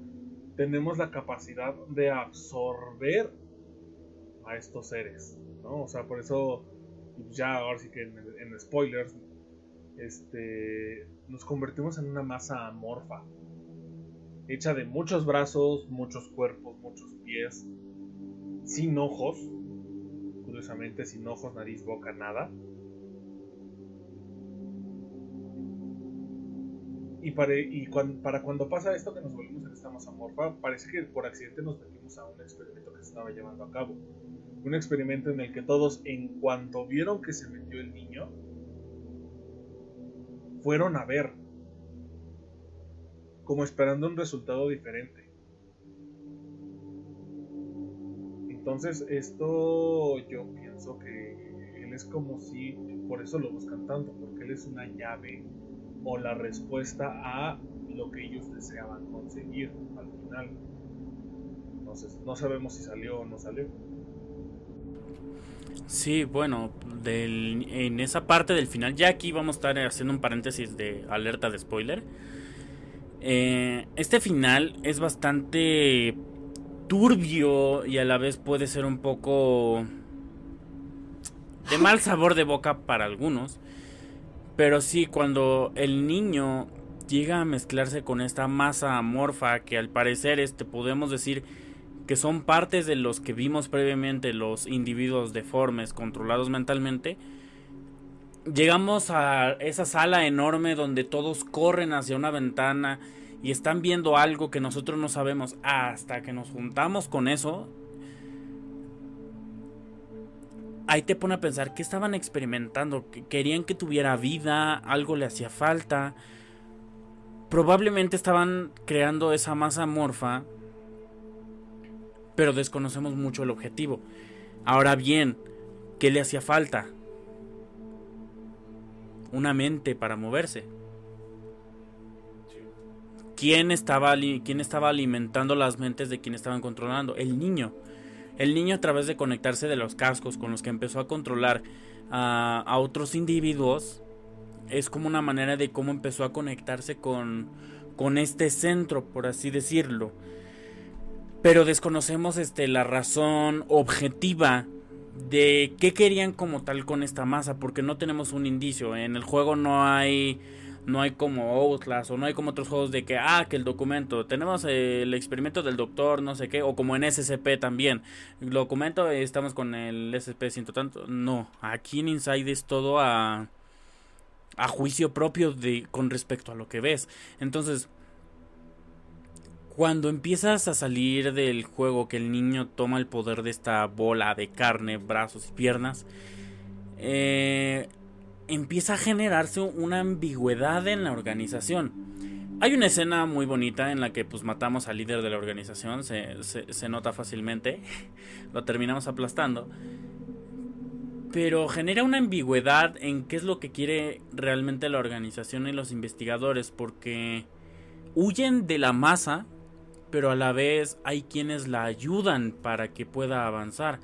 tenemos la capacidad de absorber a estos seres, O sea, por eso ya ahora sí que en, spoilers este nos convertimos en una masa amorfa hecha de muchos brazos, muchos cuerpos, muchos pies, sin ojos, curiosamente sin ojos, nariz, boca, nada Y, para, y para cuando pasa esto que nos volvemos en esta masa morfa, parece que por accidente nos metimos a un experimento que se estaba llevando a cabo. Un experimento en el que todos, en cuanto vieron que se metió el niño, fueron a ver, como esperando un resultado diferente. Entonces esto yo pienso que él es como si, por eso lo buscan tanto, porque él es una llave o la respuesta a lo que ellos deseaban conseguir al final. Entonces, no sabemos si salió o no salió. Sí, bueno, en esa parte del final, ya aquí vamos a estar haciendo un paréntesis de alerta de spoiler. Eh, este final es bastante turbio y a la vez puede ser un poco de mal sabor de boca para algunos. Pero sí, cuando el niño llega a mezclarse con esta masa amorfa que al parecer este podemos decir que son partes de los que vimos previamente los individuos deformes controlados mentalmente llegamos a esa sala enorme donde todos corren hacia una ventana y están viendo algo que nosotros no sabemos hasta que nos juntamos con eso ahí te pone a pensar que estaban experimentando, que querían que tuviera vida, algo le hacía falta. Probablemente estaban creando esa masa morfa, pero desconocemos mucho el objetivo. Ahora bien, ¿qué le hacía falta? Una mente para moverse. ¿Quién estaba, ¿Quién estaba alimentando las mentes de quien estaban controlando? El niño. El niño a través de conectarse de los cascos con los que empezó a controlar a, otros individuos es como una manera de cómo empezó a conectarse con, con este centro, por así decirlo. Pero desconocemos este, la razón objetiva de qué querían como tal con esta masa, porque no tenemos un indicio. En el juego no hay no hay como Outlast o no hay como otros juegos de que, ah, que el documento, tenemos el experimento del doctor, no sé qué, o como en SCP también. El documento, estamos con el SCP ciento tanto. No, aquí en Inside es todo a, a juicio propio de, con respecto a lo que ves. Entonces, cuando empiezas a salir del juego, que el niño toma el poder de esta bola de carne, brazos y piernas, eh, empieza a generarse una ambigüedad en la organización. Hay una escena muy bonita en la que pues matamos al líder de la organización, se, se nota fácilmente, lo terminamos aplastando. Pero genera una ambigüedad en qué es lo que quiere realmente la organización y los investigadores, porque huyen de la masa pero a la vez hay quienes la ayudan para que pueda avanzar.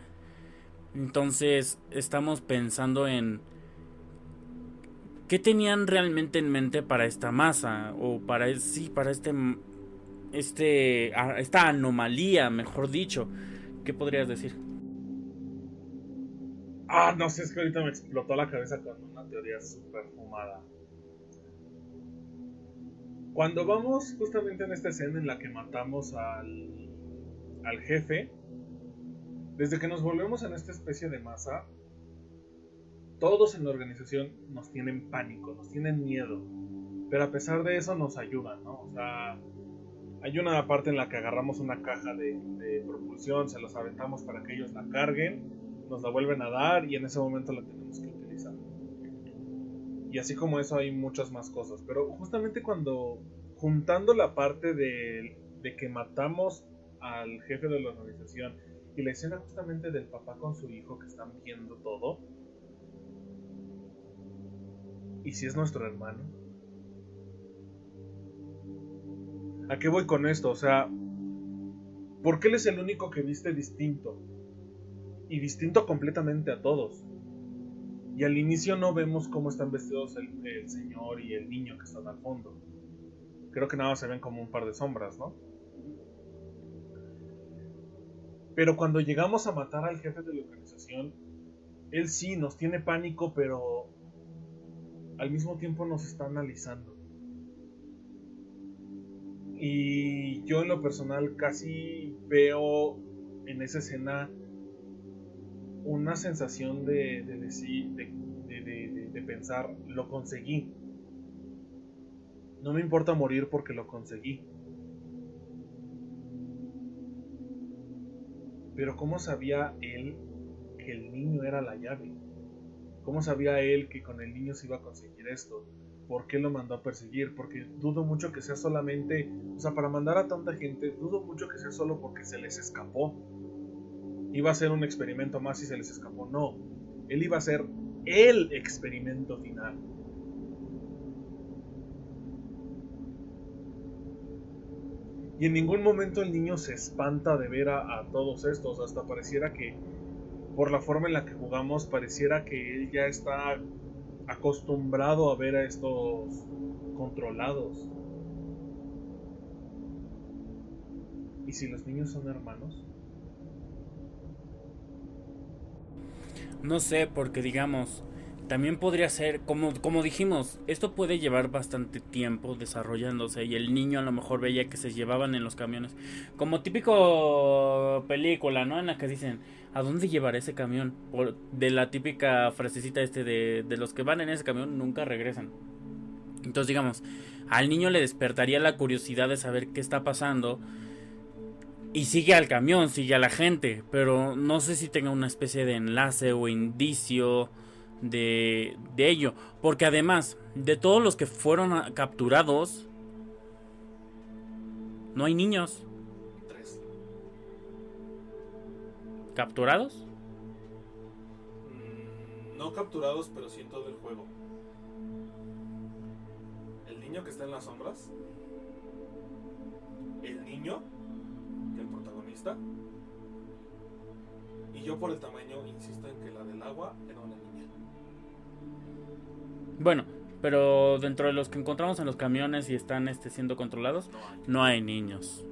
Entonces estamos pensando en qué tenían realmente en mente para esta masa o para sí, para este este esta anomalía, mejor dicho. ¿Qué podrías decir? Ah, no sé, es que ahorita me explotó la cabeza con una teoría súper fumada. Cuando vamos justamente en esta escena en la que matamos al, al jefe, desde que nos volvemos en esta especie de masa, todos en la organización nos tienen pánico, nos tienen miedo. Pero a pesar de eso nos ayudan, ¿no? O sea, hay una parte en la que agarramos una caja de, de, propulsión, se las aventamos para que ellos la carguen, nos la vuelven a dar y en ese momento la tenemos. Y así como eso hay muchas más cosas. Pero justamente cuando, juntando la parte de, de que matamos al jefe de la organización y la escena justamente del papá con su hijo que están viendo todo. ¿Y si es nuestro hermano? ¿A qué voy con esto? O sea, ¿por qué él es el único que viste distinto? Y distinto completamente a todos. Y al inicio no vemos cómo están vestidos el, señor y el niño que están al fondo. Creo que nada se ven como un par de sombras, ¿no? Pero cuando llegamos a matar al jefe de la organización, él sí nos tiene pánico, pero al mismo tiempo nos está analizando. Y yo en lo personal casi veo en esa escena una sensación de, decir, de, pensar, lo conseguí. No me importa morir porque lo conseguí. Pero ¿cómo sabía él que el niño era la llave? ¿Cómo sabía él que con el niño se iba a conseguir esto? ¿Por qué lo mandó a perseguir? Porque dudo mucho que sea solamente, o sea, para mandar a tanta gente, dudo mucho que sea solo porque se les escapó iba a ser un experimento más y se les escapó. No, él iba a ser el experimento final. Y en ningún momento el niño se espanta de ver a, todos estos, hasta pareciera que, por la forma en la que jugamos, pareciera que él ya está acostumbrado a ver a estos controlados. ¿Y si los niños son hermanos? No sé, porque digamos, también podría ser, como, como dijimos, esto puede llevar bastante tiempo desarrollándose y el niño a lo mejor veía que se llevaban en los camiones. Como típico película, ¿no? En la que dicen, ¿a dónde llevará ese camión? de la típica frasecita este de, de los que van en ese camión nunca regresan. Entonces digamos, al niño le despertaría la curiosidad de saber qué está pasando y sigue al camión, sigue a la gente, pero no sé si tenga una especie de enlace o indicio de, de ello, porque además de todos los que fueron capturados, no hay niños. Tres. ¿Capturados? Mm, no capturados, pero sí en todo el juego. El niño que está en las sombras. El niño y yo por el tamaño insisto en que la del agua era una niña. Bueno, pero dentro de los que encontramos en los camiones y están este, siendo controlados, no hay. niños.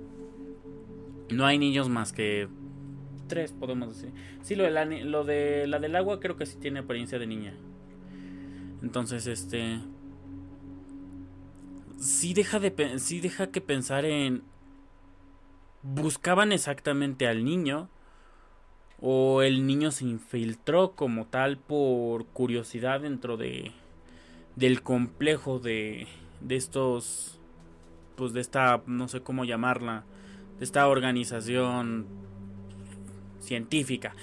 No hay niños más que tres, podemos decir. Sí, lo de, la, lo de la del agua creo que sí tiene apariencia de niña. Entonces, este... Sí deja, de, sí deja que pensar en buscaban exactamente al niño o el niño se infiltró como tal por curiosidad dentro de del complejo de, de estos pues de esta, no sé cómo llamarla, de esta organización científica.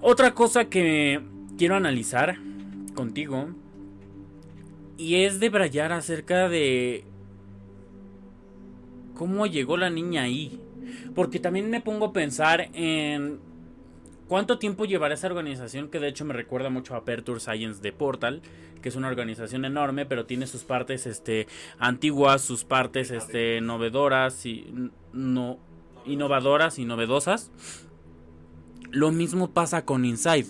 Otra cosa que quiero analizar contigo y es de brayar acerca de cómo llegó la niña ahí. Porque también me pongo a pensar en cuánto tiempo llevará esa organización que de hecho me recuerda mucho a Aperture Science de Portal, que es una organización enorme, pero tiene sus partes este antiguas, sus partes este novedoras y no innovadoras y novedosas. Lo mismo pasa con Inside.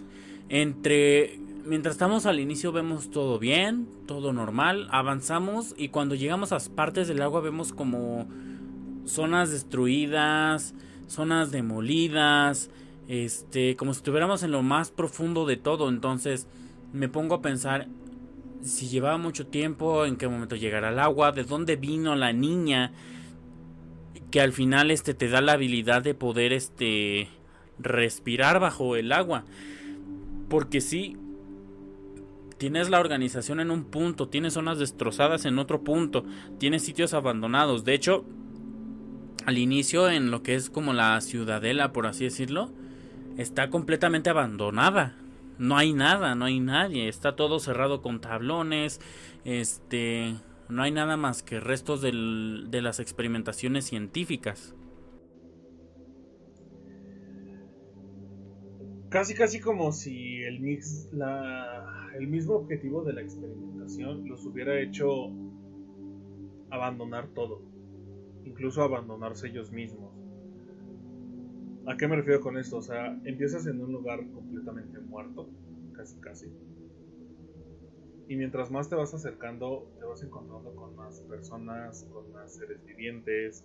Entre mientras estamos al inicio vemos todo bien, todo normal, avanzamos y cuando llegamos a partes del agua vemos como zonas destruidas, zonas demolidas, este, como si estuviéramos en lo más profundo de todo, entonces me pongo a pensar si llevaba mucho tiempo, en qué momento llegará el agua, de dónde vino la niña que al final este te da la habilidad de poder este respirar bajo el agua. Porque si tienes la organización en un punto, tienes zonas destrozadas en otro punto, tienes sitios abandonados. De hecho, al inicio en lo que es como la ciudadela, por así decirlo, está completamente abandonada. No hay nada, no hay nadie, está todo cerrado con tablones, este, no hay nada más que restos de las experimentaciones científicas. Casi, casi como si el mix, la, el mismo objetivo de la experimentación los hubiera hecho abandonar todo, incluso abandonarse ellos mismos. ¿A qué me refiero con esto? O sea, empiezas en un lugar completamente muerto, casi casi. Y mientras más te vas acercando, te vas encontrando con más personas, con más seres vivientes.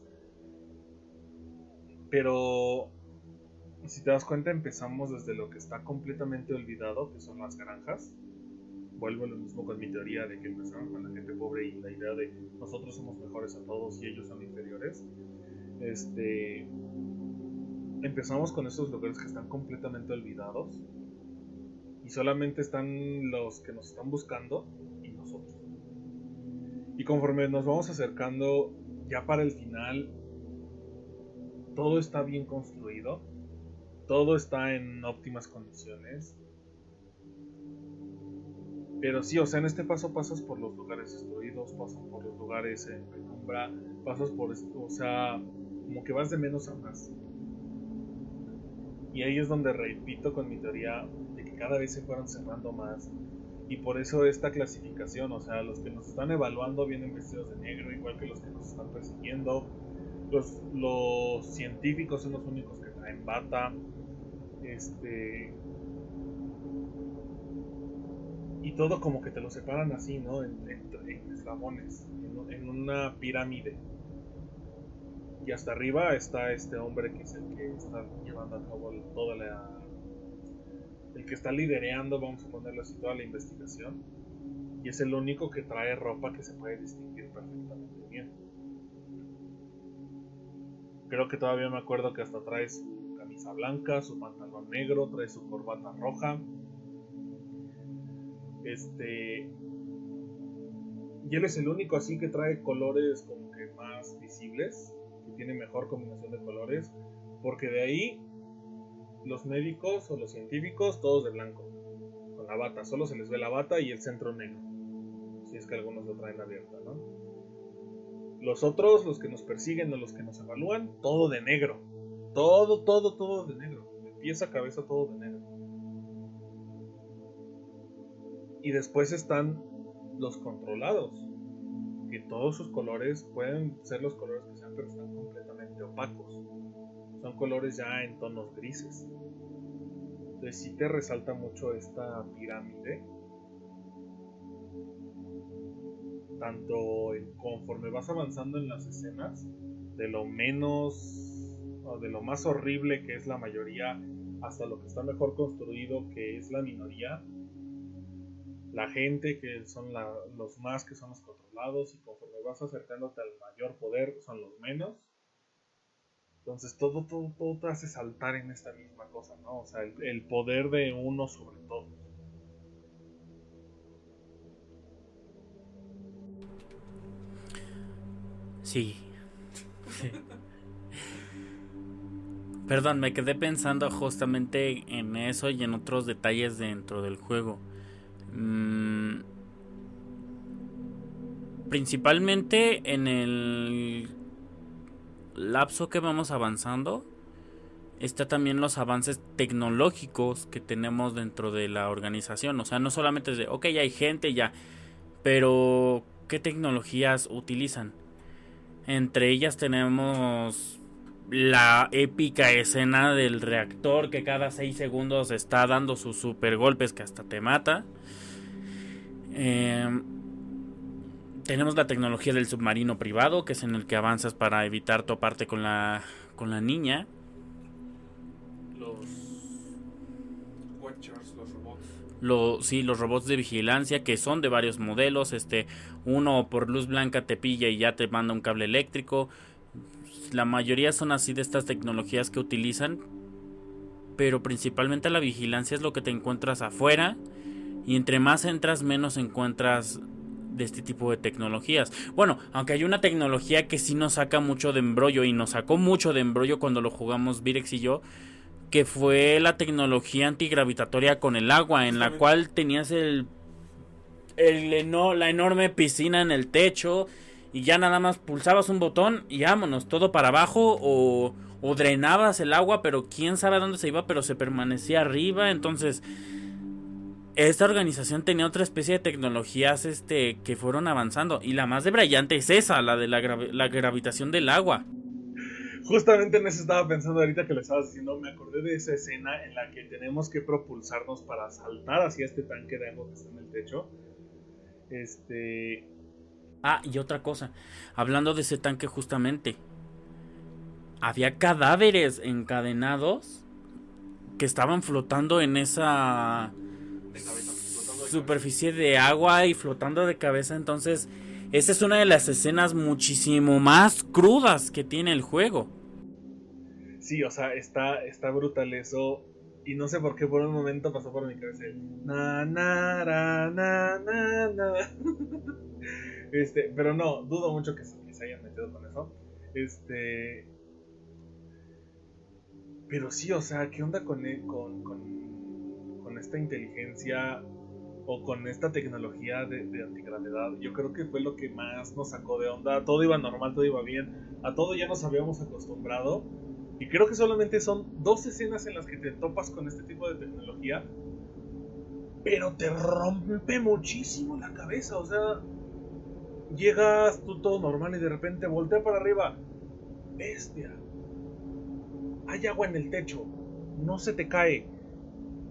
Pero si te das cuenta, empezamos desde lo que está completamente olvidado, que son las granjas. Vuelvo a lo mismo con mi teoría de que empezamos con la gente pobre y la idea de nosotros somos mejores a todos y ellos son inferiores. Este, empezamos con estos lugares que están completamente olvidados y solamente están los que nos están buscando y nosotros. Y conforme nos vamos acercando ya para el final, todo está bien construido, todo está en óptimas condiciones. Pero sí, o sea, en este paso pasas por los lugares destruidos, pasas por los lugares en penumbra, pasas por, o sea, como que vas de menos a más. Y ahí es donde repito con mi teoría de que cada vez se fueron cerrando más. Y por eso esta clasificación, o sea, los que nos están evaluando vienen vestidos de negro, igual que los que nos están persiguiendo. Los, los científicos son los únicos que traen bata. Este. Y todo como que te lo separan así, ¿no? En, eslabones, en una pirámide. Y hasta arriba está este hombre que es el que está llevando a cabo toda la. El que está lidereando, vamos a ponerlo así, toda la investigación. Y es el único que trae ropa que se puede distinguir perfectamente bien. Creo que todavía me acuerdo que hasta trae su camisa blanca, su pantalón negro, trae su corbata roja. Este. Y él es el único así que trae colores como que más visibles tiene mejor combinación de colores, porque de ahí los médicos o los científicos todos de blanco, con la bata, solo se les ve la bata y el centro negro, si es que algunos lo traen abierta, ¿no? Los otros, los que nos persiguen o los que nos evalúan, todo de negro, todo, todo, todo de negro, de pieza a cabeza todo de negro. Y después están los controlados, que todos sus colores pueden ser los colores que sean, pero están completamente opacos. Son colores ya en tonos grises. Entonces sí te resalta mucho esta pirámide. Tanto conforme vas avanzando en las escenas, de lo menos o de lo más horrible que es la mayoría, hasta lo que está mejor construido que es la minoría, la gente que son los más que son los controlados y conforme vas acercándote al mayor poder son los menos. Entonces todo, todo, todo te hace saltar en esta misma cosa, ¿no? O sea, el, poder de uno sobre todo. Sí. sí. Perdón, me quedé pensando justamente en eso y en otros detalles dentro del juego. Mm, principalmente en el lapso que vamos avanzando, está también los avances tecnológicos que tenemos dentro de la organización. O sea, no solamente es de, ok, ya hay gente ya, pero ¿qué tecnologías utilizan? Entre ellas tenemos la épica escena del reactor que cada 6 segundos está dando sus super golpes que hasta te mata. Em, tenemos la tecnología del submarino privado, que es en el que avanzas para evitar toparte con la, con la niña. Los Watchers, los robots. Lo, sí, los robots de vigilancia que son de varios modelos. Este, uno por luz blanca te pilla y ya te manda un cable eléctrico la mayoría son así de estas tecnologías que utilizan, pero principalmente la vigilancia es lo que te encuentras afuera y entre más entras menos encuentras de este tipo de tecnologías. Bueno, aunque hay una tecnología que sí nos saca mucho de embrollo y nos sacó mucho de embrollo cuando lo jugamos Virex y yo, que fue la tecnología antigravitatoria con el agua, en la cual tenías el, el la enorme piscina en el techo y ya nada más pulsabas un botón y vámonos, todo para abajo o, drenabas el agua, pero quién sabe dónde se iba, pero se permanecía arriba, entonces esta organización tenía otra especie de tecnologías este que fueron avanzando y la más de brillante es esa, la de la, la gravitación del agua. Justamente en eso estaba pensando ahorita que le estabas diciendo, me acordé de esa escena en la que tenemos que propulsarnos para saltar hacia este tanque de agua que está en el techo. Este, Ah, y otra cosa, hablando de ese tanque justamente, había cadáveres encadenados que estaban flotando en esa superficie de agua y flotando de cabeza, entonces esa es una de las escenas muchísimo más crudas que tiene el juego. Sí, o sea, está, está brutal eso. Y no sé por qué por un momento pasó por mi cabeza na, na, na, na, na. Este, pero no, dudo mucho que se, hayan metido con eso. Este. Pero sí, o sea, ¿qué onda con, e, con, con, esta inteligencia o con esta tecnología de, de, antigravedad? Yo creo que fue lo que más nos sacó de onda. Todo iba normal, todo iba bien. A todo ya nos habíamos acostumbrado. Y creo que solamente son dos escenas en las que te topas con este tipo de tecnología. Pero te rompe muchísimo la cabeza. O sea, Llegas tú todo normal y de repente voltea para arriba. Bestia. Hay agua en el techo. No se te cae.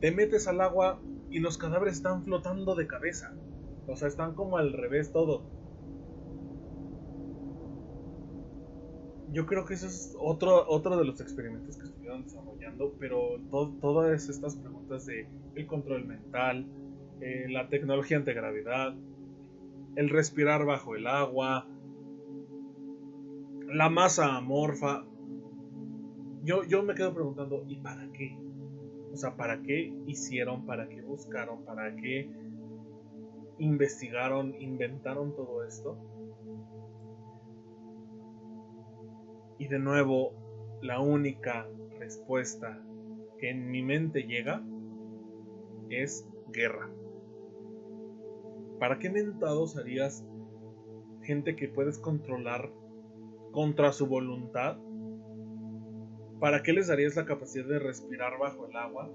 Te metes al agua y los cadáveres están flotando de cabeza. O sea, están como al revés todo. Yo creo que eso es otro, otro de los experimentos que estuvieron desarrollando, pero todas estas preguntas de el control mental, eh, la tecnología antigravedad, el respirar bajo el agua, la masa amorfa. Yo, yo me quedo preguntando, ¿y para qué? O sea, ¿para qué hicieron? ¿Para qué buscaron? ¿Para qué investigaron? ¿Inventaron todo esto? Y de nuevo, la única respuesta que en mi mente llega es guerra. ¿Para qué mentados harías gente que puedes controlar contra su voluntad? ¿Para qué les darías la capacidad de respirar bajo el agua?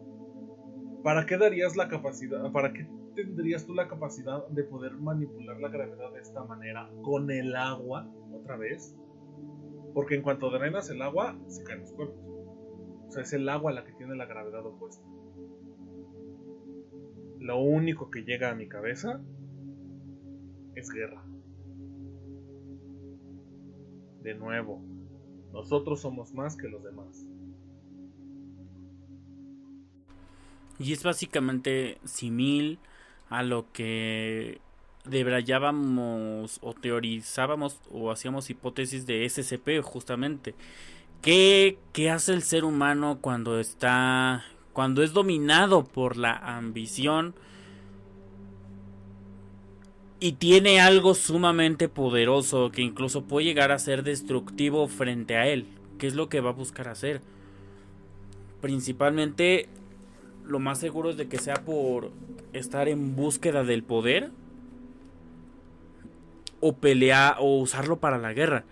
¿Para qué darías la capacidad, para qué tendrías tú la capacidad de poder manipular la gravedad de esta manera con el agua otra vez? Porque en cuanto drenas el agua, se caen los cuerpos. O sea, es el agua la que tiene la gravedad opuesta. Lo único que llega a mi cabeza es guerra. De nuevo, nosotros somos más que los demás. Y es básicamente simil a lo que debrayábamos o teorizábamos o hacíamos hipótesis de SCP justamente. ¿Qué, ¿Qué hace el ser humano cuando está cuando es dominado por la ambición Y tiene algo sumamente poderoso que incluso puede llegar a ser destructivo frente a él. ¿Qué es lo que va a buscar hacer? Principalmente lo más seguro es de que sea por estar en búsqueda del poder o pelear o usarlo para la guerra.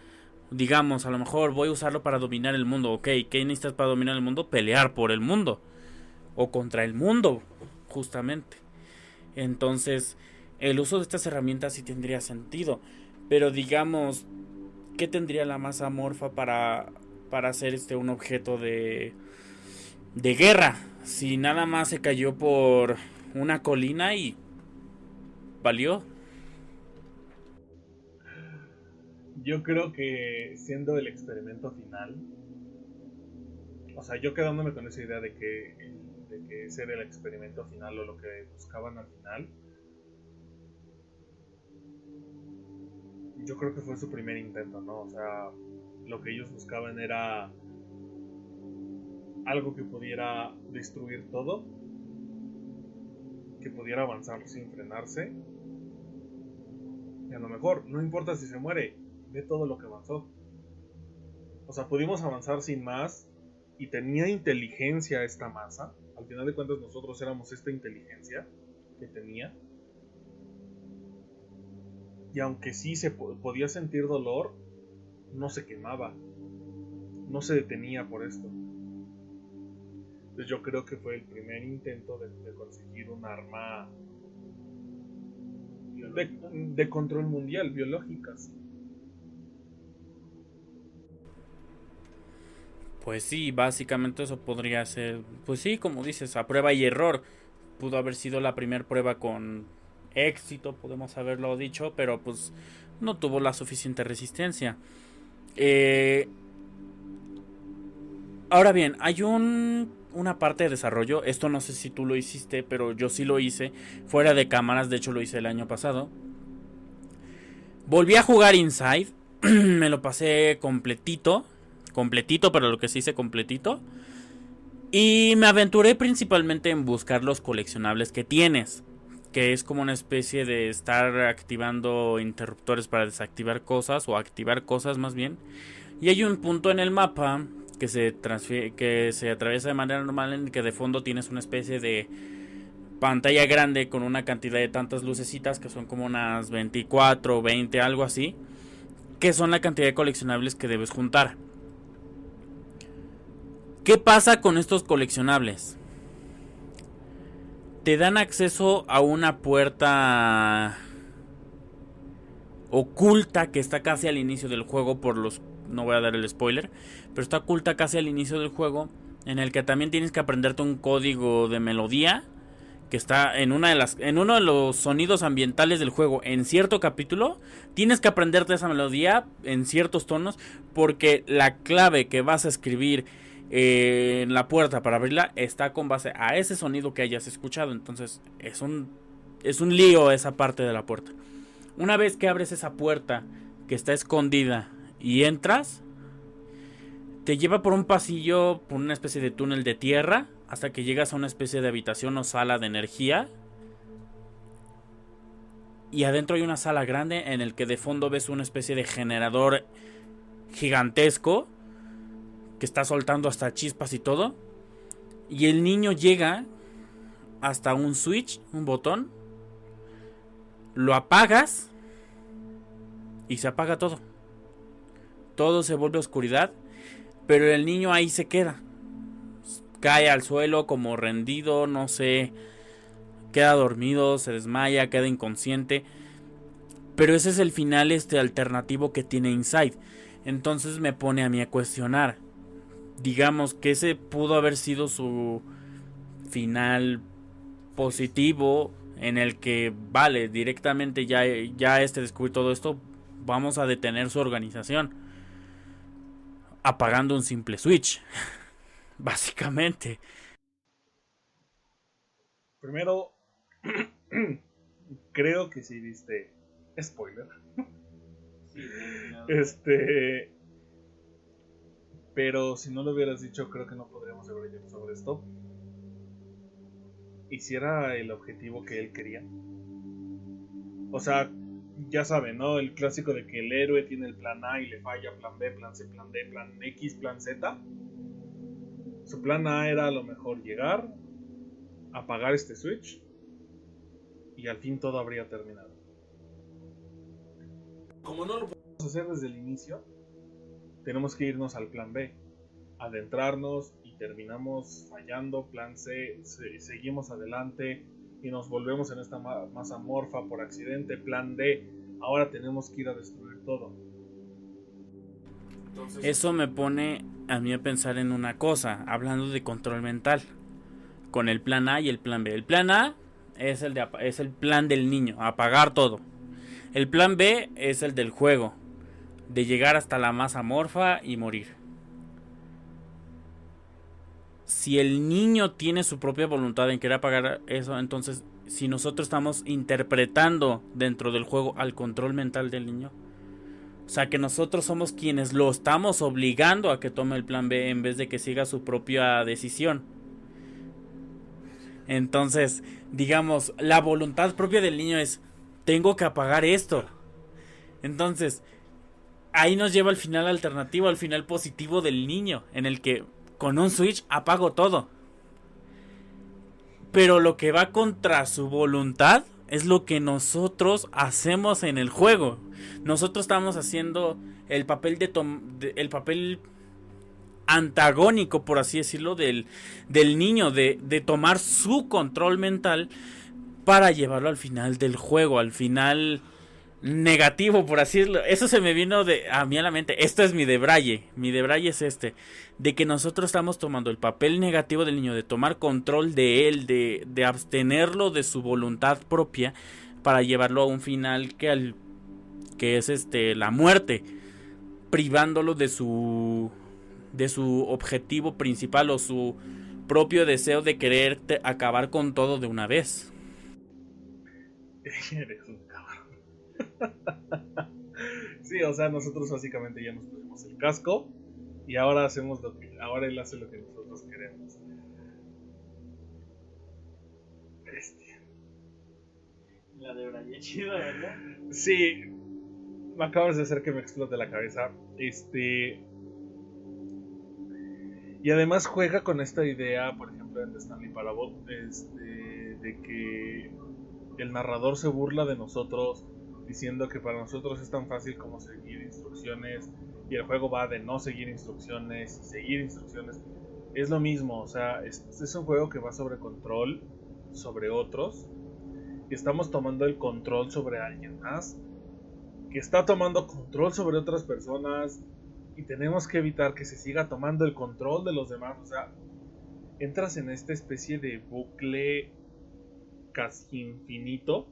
Digamos, a lo mejor voy a usarlo para dominar el mundo. Ok, ¿qué necesitas para dominar el mundo? Pelear por el mundo. O contra el mundo, justamente. Entonces, el uso de estas herramientas sí tendría sentido. Pero digamos, ¿qué tendría la masa morfa para, para hacer este un objeto de, de guerra? Si nada más se cayó por una colina y valió. Yo creo que siendo el experimento final, o sea, yo quedándome con esa idea de que, de que ese el experimento final o lo que buscaban al final, yo creo que fue su primer intento, ¿no? O sea, lo que ellos buscaban era algo que pudiera destruir todo, que pudiera avanzar sin frenarse. Y a lo mejor, no importa si se muere, ve todo lo que avanzó. O sea, pudimos avanzar sin más y tenía inteligencia esta masa. Al final de cuentas nosotros éramos esta inteligencia que tenía. Y aunque sí se podía sentir dolor, no se quemaba. No se detenía por esto. Entonces yo creo que fue el primer intento de, conseguir un arma de, control mundial, biológicas. Pues sí, básicamente eso podría ser, pues sí, como dices, a prueba y error. Pudo haber sido la primera prueba con éxito, podemos haberlo dicho, pero pues no tuvo la suficiente resistencia. Eh, ahora bien, hay un, una parte de desarrollo, esto no sé si tú lo hiciste, pero yo sí lo hice, fuera de cámaras, de hecho lo hice el año pasado. Volví a jugar Inside, me lo pasé completito, completito, pero lo que se hice completito. Y me aventuré principalmente en buscar los coleccionables que tienes que es como una especie de estar activando interruptores para desactivar cosas o activar cosas más bien. Y hay un punto en el mapa que se que se atraviesa de manera normal en que de fondo tienes una especie de pantalla grande con una cantidad de tantas lucecitas que son como unas 24 o 20 algo así, que son la cantidad de coleccionables que debes juntar. ¿Qué pasa con estos coleccionables? Te dan acceso a una puerta oculta que está casi al inicio del juego por los no voy a dar el spoiler, pero está oculta casi al inicio del juego en el que también tienes que aprenderte un código de melodía que está en una de las en uno de los sonidos ambientales del juego en cierto capítulo tienes que aprenderte esa melodía en ciertos tonos porque la clave que vas a escribir en la puerta para abrirla está con base a ese sonido que hayas escuchado. Entonces es un, es un lío esa parte de la puerta. Una vez que abres esa puerta que está escondida y entras, te lleva por un pasillo, por una especie de túnel de tierra, hasta que llegas a una especie de habitación o sala de energía. Y adentro hay una sala grande en el que de fondo ves una especie de generador gigantesco que está soltando hasta chispas y todo. Y el niño llega hasta un switch, un botón. Lo apagas y se apaga todo. Todo se vuelve oscuridad, pero el niño ahí se queda. Cae al suelo como rendido, no sé, queda dormido, se desmaya, queda inconsciente. Pero ese es el final este alternativo que tiene Inside. Entonces me pone a mí a cuestionar digamos que ese pudo haber sido su final positivo en el que vale directamente ya, ya este descubrir todo esto vamos a detener su organización apagando un simple switch básicamente. Primero creo que si viste spoiler. Este pero si no lo hubieras dicho, creo que no podríamos haber dicho sobre esto. ¿Y si era el objetivo que él quería? O sea, ya saben, ¿no? El clásico de que el héroe tiene el plan A y le falla plan B, plan C, plan D, plan X, plan Z. Su plan A era a lo mejor llegar, apagar este switch y al fin todo habría terminado. Como no lo podemos hacer desde el inicio, tenemos que irnos al plan B, adentrarnos y terminamos fallando, plan C, seguimos adelante, y nos volvemos en esta masa morfa por accidente, plan D, ahora tenemos que ir a destruir todo. Eso me pone a mí a pensar en una cosa, hablando de control mental, con el plan A y el plan B. El plan A es el, de, es el plan del niño, apagar todo. El plan B es el del juego, de llegar hasta la masa morfa y morir si el niño tiene su propia voluntad en querer apagar eso, entonces si nosotros estamos interpretando dentro del juego al control mental del niño, o sea que nosotros somos quienes lo estamos obligando a que tome el plan B en vez de que siga su propia decisión. Entonces, digamos, la voluntad propia del niño es, tengo que apagar esto. Entonces, ahí nos lleva al final alternativo, al final positivo del niño, en el que con un Switch apago todo. Pero lo que va contra su voluntad es lo que nosotros hacemos en el juego. Nosotros estamos haciendo el papel de, el papel antagónico, por así decirlo, del, del niño, de, de tomar su control mental para llevarlo al final del juego, al final negativo, por así decirlo. Eso se me vino de, a mí a la mente. Esto es mi debraye. Mi debraye es este. De que nosotros estamos tomando el papel negativo del niño, de tomar control de él, de, de abstenerlo de su voluntad propia para llevarlo a un final que, al, que es este, la muerte. Privándolo de su, de su objetivo principal o su propio deseo de querer acabar con todo de una vez. sí, o sea, nosotros básicamente ya nos pusimos el casco y ahora hacemos lo que, ahora él hace lo que nosotros queremos. Bestia. La de Braille chida, ¿verdad? Sí, me acabas de hacer que me explote la cabeza. Este. Y además juega con esta idea, por ejemplo, en The Stanley Parable, este, de que el narrador se burla de nosotros diciendo que para nosotros es tan fácil como seguir instrucciones y el juego va de no seguir instrucciones y seguir instrucciones. Es lo mismo, o sea, es, es un juego que va sobre control sobre otros y estamos tomando el control sobre alguien más que está tomando control sobre otras personas y tenemos que evitar que se siga tomando el control de los demás, o sea, entras en esta especie de bucle casi infinito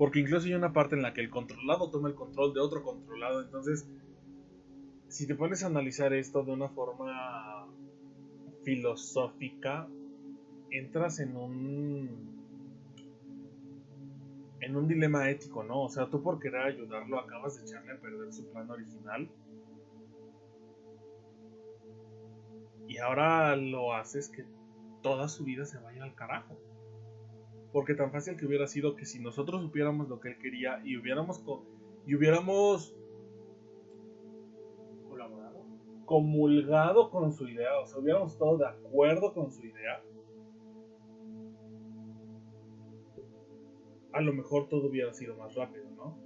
porque incluso hay una parte en la que el controlado toma el control de otro controlado. Entonces, si te pones a analizar esto de una forma filosófica, entras en un en un dilema ético, ¿no? O sea, tú por querer ayudarlo acabas de echarle a perder su plan original. Y ahora lo haces que toda su vida se vaya al carajo. Porque tan fácil que hubiera sido que si nosotros supiéramos lo que él quería y hubiéramos y hubiéramos colaborado, comulgado con su idea, o sea, hubiéramos estado de acuerdo con su idea, a lo mejor todo hubiera sido más rápido, ¿no?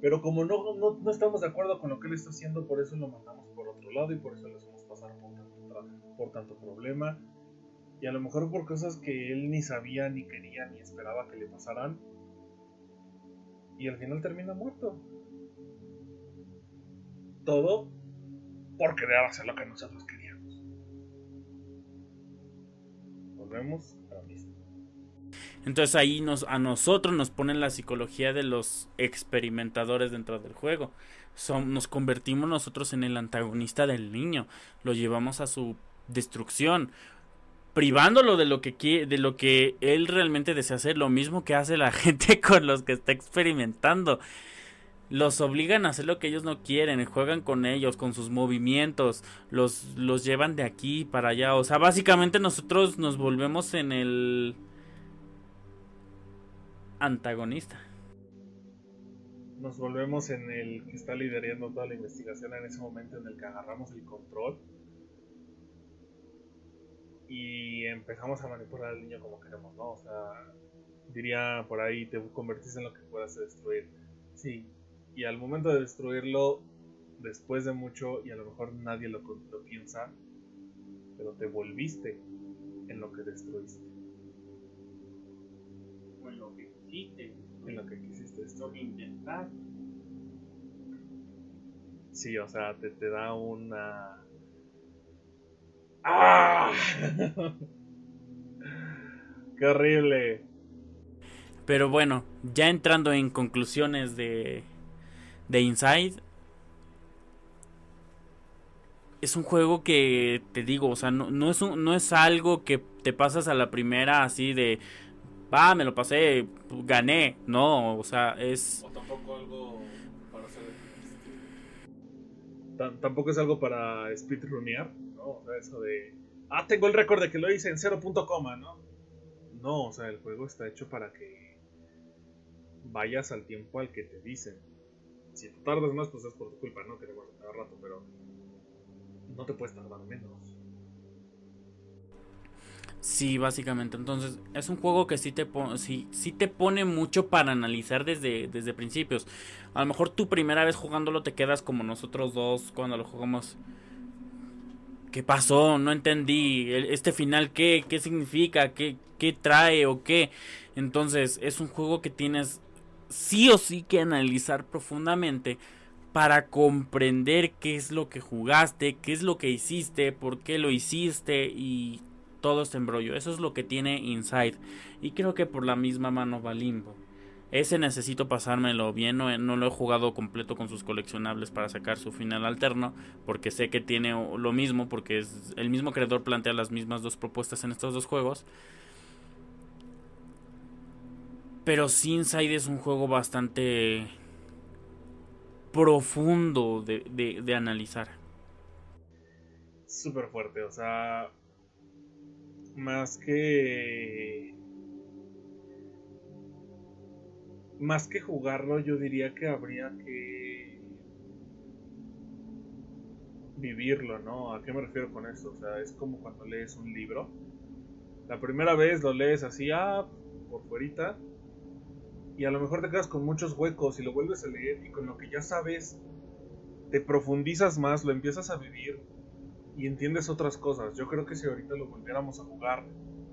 Pero como no, no, estamos de acuerdo con lo que él está haciendo, por eso lo mandamos por otro lado y por eso le hacemos pasar por tanto, por tanto problema y a lo mejor por cosas que él ni sabía, ni quería, ni esperaba que le pasaran. Y al final termina muerto. Todo por querer hacer lo que nosotros queríamos. Volvemos a la misma. Entonces ahí nos, a nosotros nos ponen la psicología de los experimentadores dentro del juego. Son, nos convertimos nosotros en el antagonista del niño. Lo llevamos a su destrucción privándolo de lo que de lo que él realmente desea hacer, lo mismo que hace la gente con los que está experimentando. Los obligan a hacer lo que ellos no quieren, juegan con ellos, con sus movimientos, los, los llevan de aquí para allá. O sea, básicamente nosotros nos volvemos en el antagonista. Nos volvemos en el que está liderando toda la investigación en ese momento en el que agarramos el control y empezamos a manipular al niño como queremos, ¿no? O sea, diría por ahí, te convertís en lo que puedas destruir. Sí, y al momento de destruirlo, después de mucho, y a lo mejor nadie lo, lo piensa, pero te volviste en lo que destruiste. O en lo que quisiste. En lo que quisiste Lo que intentar. Sí, o sea, te, te da una... ¡Ah! ¡Qué horrible! Pero bueno, ya entrando en conclusiones de, de Inside, es un juego que te digo, o sea, no, no, es un, no es algo que te pasas a la primera así de, va, me lo pasé, gané. No, o sea, es... O tampoco algo para hacer... T- tampoco es algo para speedrunear, ¿no? Eso de... Ah, tengo el récord de que lo hice en 0. coma, ¿no? No, o sea, el juego está hecho para que vayas al tiempo al que te dicen. Si tú tardas más, pues es por tu culpa, ¿no? Que te vas a tardar rato, pero no te puedes tardar menos. Sí, básicamente. Entonces, es un juego que sí te, sí, sí te pone mucho para analizar desde, desde principios. A lo mejor tu primera vez jugándolo te quedas como nosotros dos cuando lo jugamos. ¿Qué pasó? No entendí. Este final, ¿qué? ¿Qué significa? ¿Qué, ¿Qué trae o qué? Entonces, es un juego que tienes sí o sí que analizar profundamente para comprender qué es lo que jugaste, qué es lo que hiciste, por qué lo hiciste y todo este embrollo. Eso es lo que tiene Inside. Y creo que por la misma mano va Limbo. Ese necesito pasármelo bien, no, no lo he jugado completo con sus coleccionables para sacar su final alterno, porque sé que tiene lo mismo, porque es el mismo creador plantea las mismas dos propuestas en estos dos juegos. Pero sí Inside es un juego bastante profundo de, de, de analizar. Súper fuerte, o sea... Más que... Más que jugarlo, yo diría que habría que vivirlo, ¿no? ¿A qué me refiero con esto? O sea, es como cuando lees un libro. La primera vez lo lees así, ah, por fuerita. Y a lo mejor te quedas con muchos huecos y lo vuelves a leer y con lo que ya sabes, te profundizas más, lo empiezas a vivir y entiendes otras cosas. Yo creo que si ahorita lo volviéramos a jugar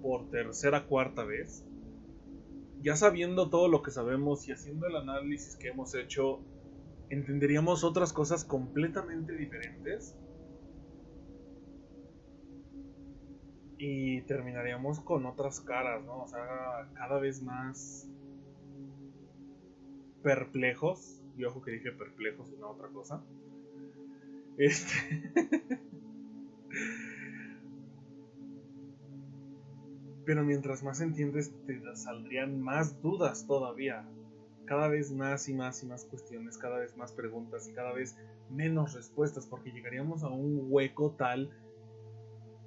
por tercera, cuarta vez, ya sabiendo todo lo que sabemos y haciendo el análisis que hemos hecho, entenderíamos otras cosas completamente diferentes. Y terminaríamos con otras caras, ¿no? O sea, cada vez más perplejos. Y ojo que dije perplejos no otra cosa. Este. Pero mientras más entiendes, te saldrían más dudas todavía. Cada vez más y más y más cuestiones, cada vez más preguntas y cada vez menos respuestas, porque llegaríamos a un hueco tal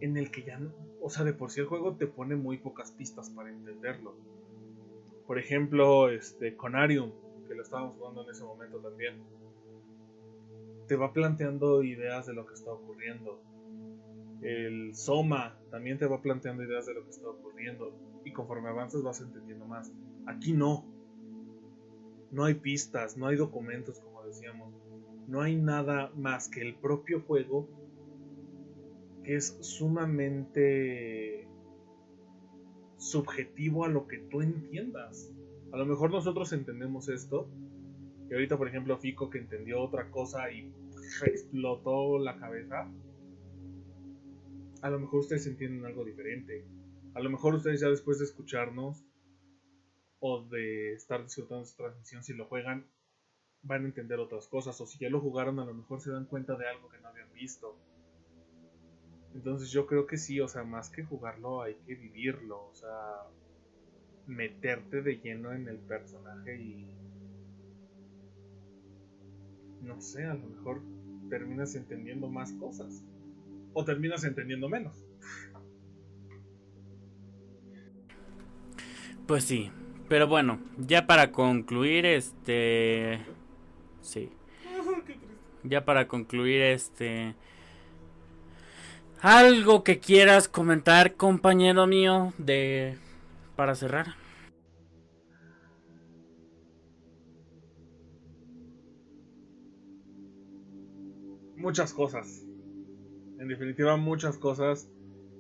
en el que ya no. O sea, de por sí el juego te pone muy pocas pistas para entenderlo. Por ejemplo, este Conarium, que lo estábamos jugando en ese momento también, te va planteando ideas de lo que está ocurriendo. El Soma también te va planteando ideas de lo que está ocurriendo. Y conforme avanzas vas entendiendo más. Aquí no. No hay pistas, no hay documentos, como decíamos. No hay nada más que el propio juego que es sumamente subjetivo a lo que tú entiendas. A lo mejor nosotros entendemos esto. Y ahorita, por ejemplo, Fico que entendió otra cosa y explotó la cabeza. A lo mejor ustedes entienden algo diferente. A lo mejor ustedes ya después de escucharnos o de estar disfrutando esta transmisión, si lo juegan, van a entender otras cosas. O si ya lo jugaron, a lo mejor se dan cuenta de algo que no habían visto. Entonces yo creo que sí, o sea, más que jugarlo hay que vivirlo, o sea, meterte de lleno en el personaje y... No sé, a lo mejor terminas entendiendo más cosas. O terminas entendiendo menos. Pues sí, Pero bueno, ya para concluir, este... Sí. Ya para concluir, este... Algo que quieras comentar, compañero mío, de... Para cerrar. Muchas cosas. En definitiva, muchas cosas.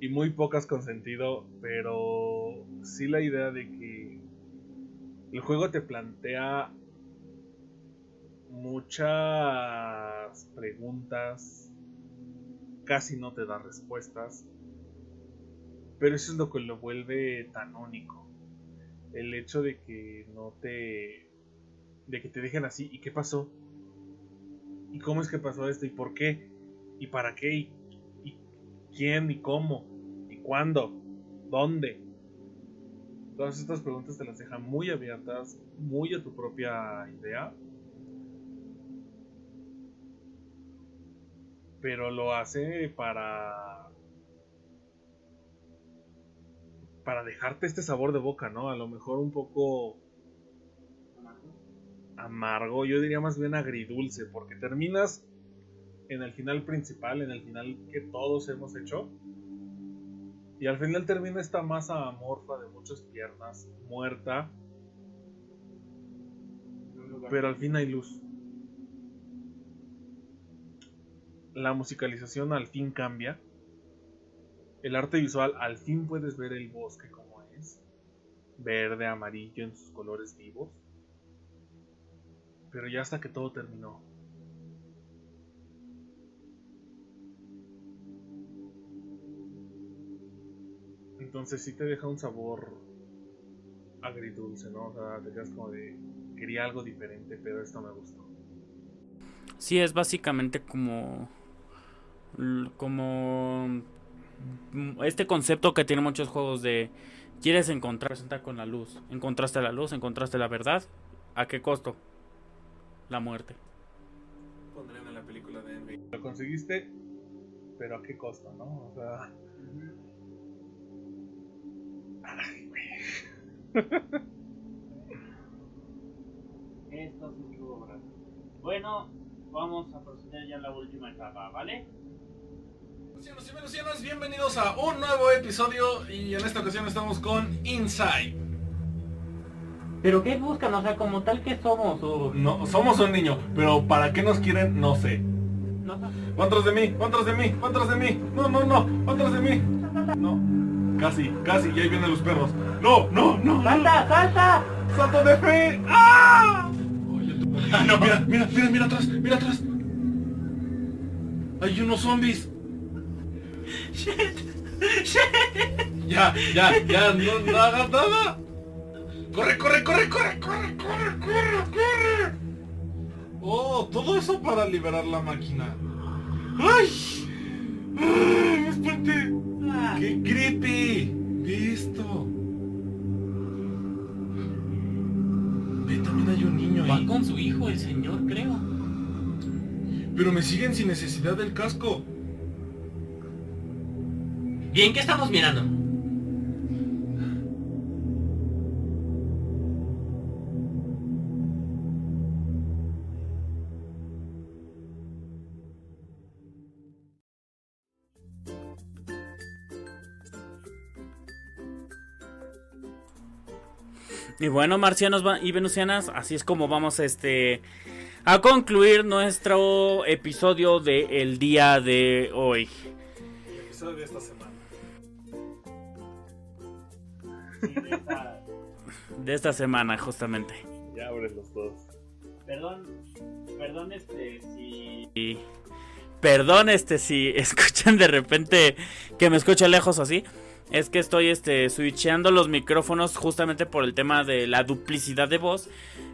Y muy pocas con sentido. Pero sí la idea de que el juego te plantea muchas preguntas, casi no te da respuestas, pero eso es lo que lo vuelve tan único. El hecho de que no te... de que te dejen así, ¿y qué pasó? ¿Y cómo es que pasó esto? ¿Y por qué? ¿Y para qué? ¿Y, y quién? ¿Y cómo? ¿Y cuándo? ¿Dónde? Todas estas preguntas te las dejan muy abiertas, muy a tu propia idea. Pero lo hace para. para dejarte este sabor de boca, ¿no? A lo mejor un poco. amargo, yo diría más bien agridulce, porque terminas en el final principal, en el final que todos hemos hecho y al final termina esta masa amorfa de muchas piernas, muerta. Pero al fin hay luz. La musicalización al fin cambia. El arte visual al fin puedes ver el bosque como es. Verde, amarillo en sus colores vivos. Pero ya hasta que todo terminó. Entonces sí te deja un sabor agridulce, ¿no? O sea, te quedas como de, quería algo diferente, pero esto me gustó. Sí, es básicamente como... Como... Este concepto que tienen muchos juegos de... Quieres encontrar, sentar con la luz. Encontraste la luz, encontraste la verdad. ¿A qué costo? La muerte. Pondrían en la película de Envy. Lo conseguiste, pero ¿a qué costo, no? O sea... Esto es su obra. Bueno, vamos a proceder ya a la última etapa, ¿vale? Lucianos y venusianas, bienvenidos a un nuevo episodio y en esta ocasión estamos con Inside. ¿Pero qué buscan? O sea, como tal que somos o... No, somos un niño, pero ¿para qué nos quieren? No sé. No, no. ¿Cuántos de mí? ¿Cuántos de mí? ¿Cuántos de mí? No, no, no. ¿Cuántos de mí? No. Casi, casi. Y ahí vienen los perros. No, no, no. no. ¡Salta, salta! ¡Salto de fe! ¡Ah! Ah, no, mira, mira, mira, mira atrás, mira atrás. Hay unos zombies. Ya, ya, ya, no, no hagas nada. Corre, corre, corre, corre, corre, corre, corre, corre. Oh, todo eso para liberar la máquina. ¡Ay! ¡Ay! ¡Me espanté! ¡Qué creepy! Ve esto. Ve, también hay un niño Va ahí. con su hijo, el señor, creo. Pero me siguen sin necesidad del casco. Bien, ¿qué estamos mirando? Y bueno, marcianos va- y venusianas, así es como vamos este a concluir nuestro episodio del día de hoy. El episodio de esta semana. De esta semana, justamente. Ya abres los dos. Perdón, perdón este si... Perdón este si escuchan de repente que me escucho lejos o así. Es que estoy este switcheando los micrófonos justamente por el tema de la duplicidad de voz.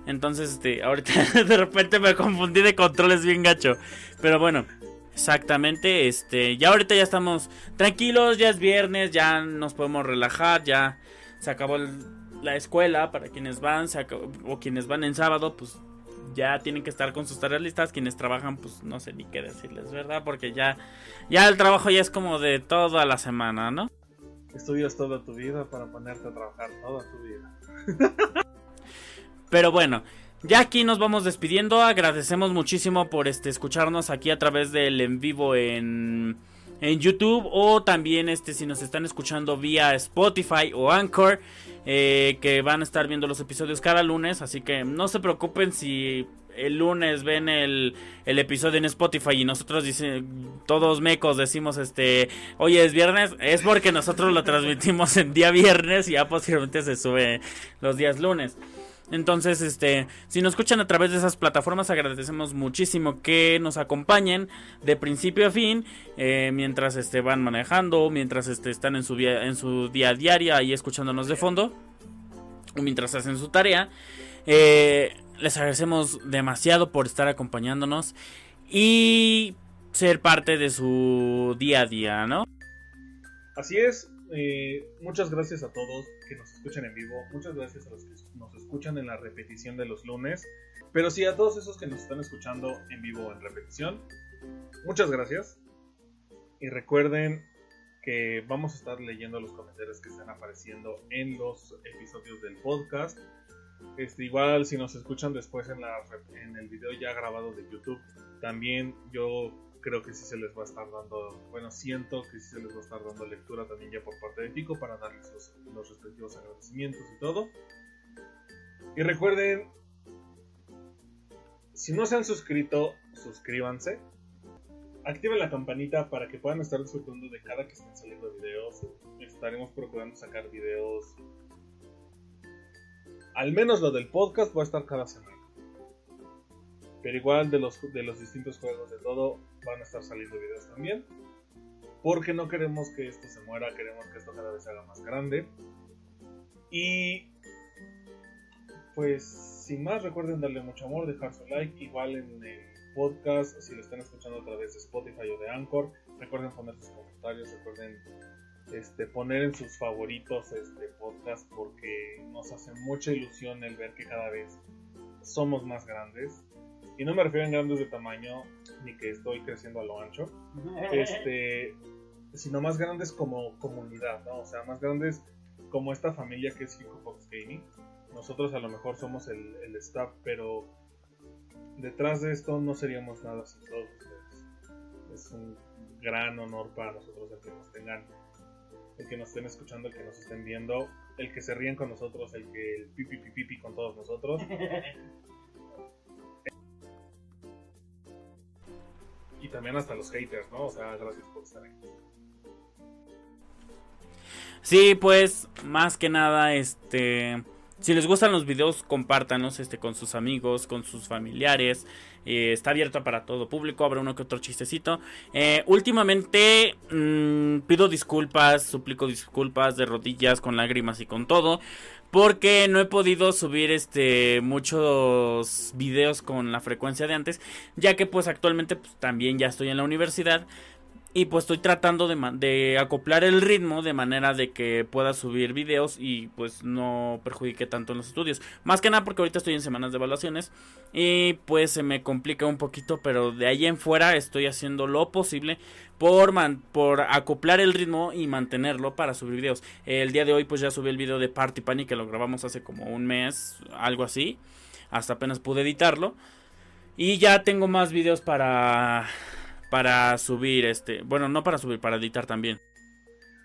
Entonces, este, ahorita de repente me confundí de controles bien gacho. Pero bueno, exactamente, este, ya ahorita ya estamos tranquilos, ya es viernes, ya nos podemos relajar, ya se acabó la escuela para quienes van, se o quienes van en sábado, pues ya tienen que estar con sus tareas listas. Quienes trabajan, pues no sé ni qué decirles, ¿verdad? Porque ya, ya el trabajo ya es como de toda la semana, ¿no? Estudias toda tu vida para ponerte a trabajar toda tu vida. Pero bueno, ya aquí nos vamos despidiendo. Agradecemos muchísimo por este escucharnos aquí a través del en vivo en, en YouTube o también este si nos están escuchando vía Spotify o Anchor. Eh, que van a estar viendo los episodios cada lunes, así que no se preocupen si el lunes ven el, el episodio en Spotify y nosotros dicen, todos mecos decimos este, oye es viernes, es porque nosotros lo transmitimos en día viernes y ya posteriormente se sube los días lunes. Entonces, este, si nos escuchan a través de esas plataformas, agradecemos muchísimo que nos acompañen de principio a fin, eh, mientras este, van manejando, mientras este, están en su, en su día diaria ahí escuchándonos de fondo, mientras hacen su tarea. Eh, les agradecemos demasiado por estar acompañándonos y ser parte de su día a día, ¿no? Así es, eh, muchas gracias a todos que nos escuchan en vivo, muchas gracias a los que nos escuchan en la repetición de los lunes, pero sí a todos esos que nos están escuchando en vivo en repetición, muchas gracias. Y recuerden que vamos a estar leyendo los comentarios que están apareciendo en los episodios del podcast. Este, igual si nos escuchan después en, la, el video ya grabado de YouTube, también yo creo que sí se les va a estar dando, bueno, siento que sí se les va a estar dando lectura también ya por parte de Pico para darles los, los respectivos agradecimientos y todo. Y recuerden, si no se han suscrito, suscríbanse. Activen la campanita para que puedan estar disfrutando de cada que estén saliendo videos. Estaremos procurando sacar videos. Al menos lo del podcast va a estar cada semana. Pero igual de los, de los distintos juegos de todo van a estar saliendo videos también. Porque no queremos que esto se muera, queremos que esto cada vez se haga más grande. Y pues sin más recuerden darle mucho amor, dejar su like, igual en el podcast, si lo están escuchando a través de Spotify o de Anchor, recuerden poner sus comentarios, recuerden este, poner en sus favoritos este podcast porque nos hace mucha ilusión el ver que cada vez somos más grandes y no me refiero en grandes de tamaño ni que estoy creciendo a lo ancho, este, sino más grandes como comunidad, ¿no? O sea, más grandes como esta familia que es Hip Fox Gaming. Nosotros a lo mejor somos el, el, staff, pero detrás de esto no seríamos nada sin todos ustedes. Es un gran honor para nosotros el que nos tengan, el que nos estén escuchando, el que nos estén viendo, el que se ríen con nosotros, el que el pipi pipi pipi con todos nosotros. y también hasta los haters, ¿no? O sea, gracias por estar aquí. Sí, pues más que nada, este, si les gustan los videos, compártanos este con sus amigos, con sus familiares. Eh, está abierto para todo público, habrá uno que otro chistecito. Eh, últimamente mmm, pido disculpas, suplico disculpas de rodillas, con lágrimas y con todo. Porque no he podido subir este muchos videos con la frecuencia de antes. Ya que pues actualmente pues, también ya estoy en la universidad. Y pues estoy tratando de, de, acoplar el ritmo de manera de que pueda subir videos y pues no perjudique tanto en los estudios. Más que nada porque ahorita estoy en semanas de evaluaciones y pues se me complica un poquito, pero de ahí en fuera estoy haciendo lo posible por, man por acoplar el ritmo y mantenerlo para subir videos. El día de hoy pues ya subí el video de Party Panic que lo grabamos hace como un mes, algo así. Hasta apenas pude editarlo. Y ya tengo más videos para para subir este, bueno, no para subir, para editar también.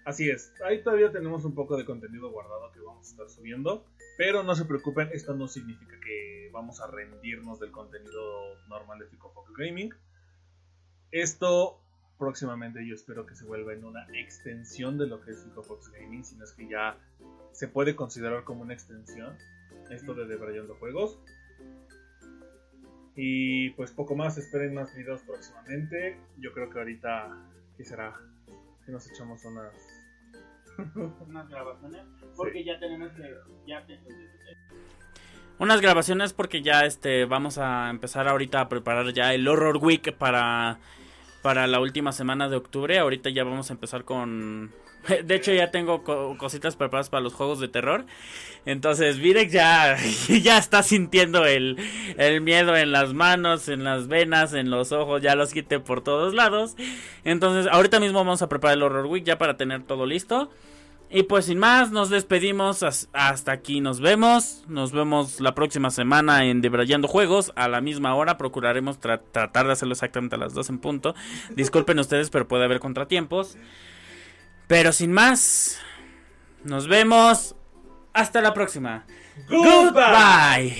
Así es, ahí todavía tenemos un poco de contenido guardado que vamos a estar subiendo, pero no se preocupen, esto no significa que vamos a rendirnos del contenido normal de Fico Gaming. Esto próximamente yo espero que se vuelva en una extensión de lo que es Fico Fox Gaming, sino es que ya se puede considerar como una extensión esto de Debrayando Juegos. Y pues poco más, esperen más videos próximamente. Yo creo que ahorita, ¿qué será? Si nos echamos unas... unas grabaciones. Porque sí. ya tenemos que... Ya unas grabaciones porque ya este vamos a empezar ahorita a preparar ya el Horror Week para para la última semana de octubre. Ahorita ya vamos a empezar con De hecho, ya tengo co cositas preparadas para los juegos de terror. Entonces, Virek ya, ya está sintiendo el, el, miedo en las manos, en las venas, en los ojos. Ya los quité por todos lados. Entonces, ahorita mismo vamos a preparar el Horror Week ya para tener todo listo. Y pues sin más, nos despedimos. Hasta aquí nos vemos. Nos vemos la próxima semana en Debrayando Juegos. A la misma hora procuraremos tratar de hacerlo exactamente a las 2 en punto. Disculpen ustedes, pero puede haber contratiempos. Pero sin más, nos vemos hasta la próxima. Goodbye.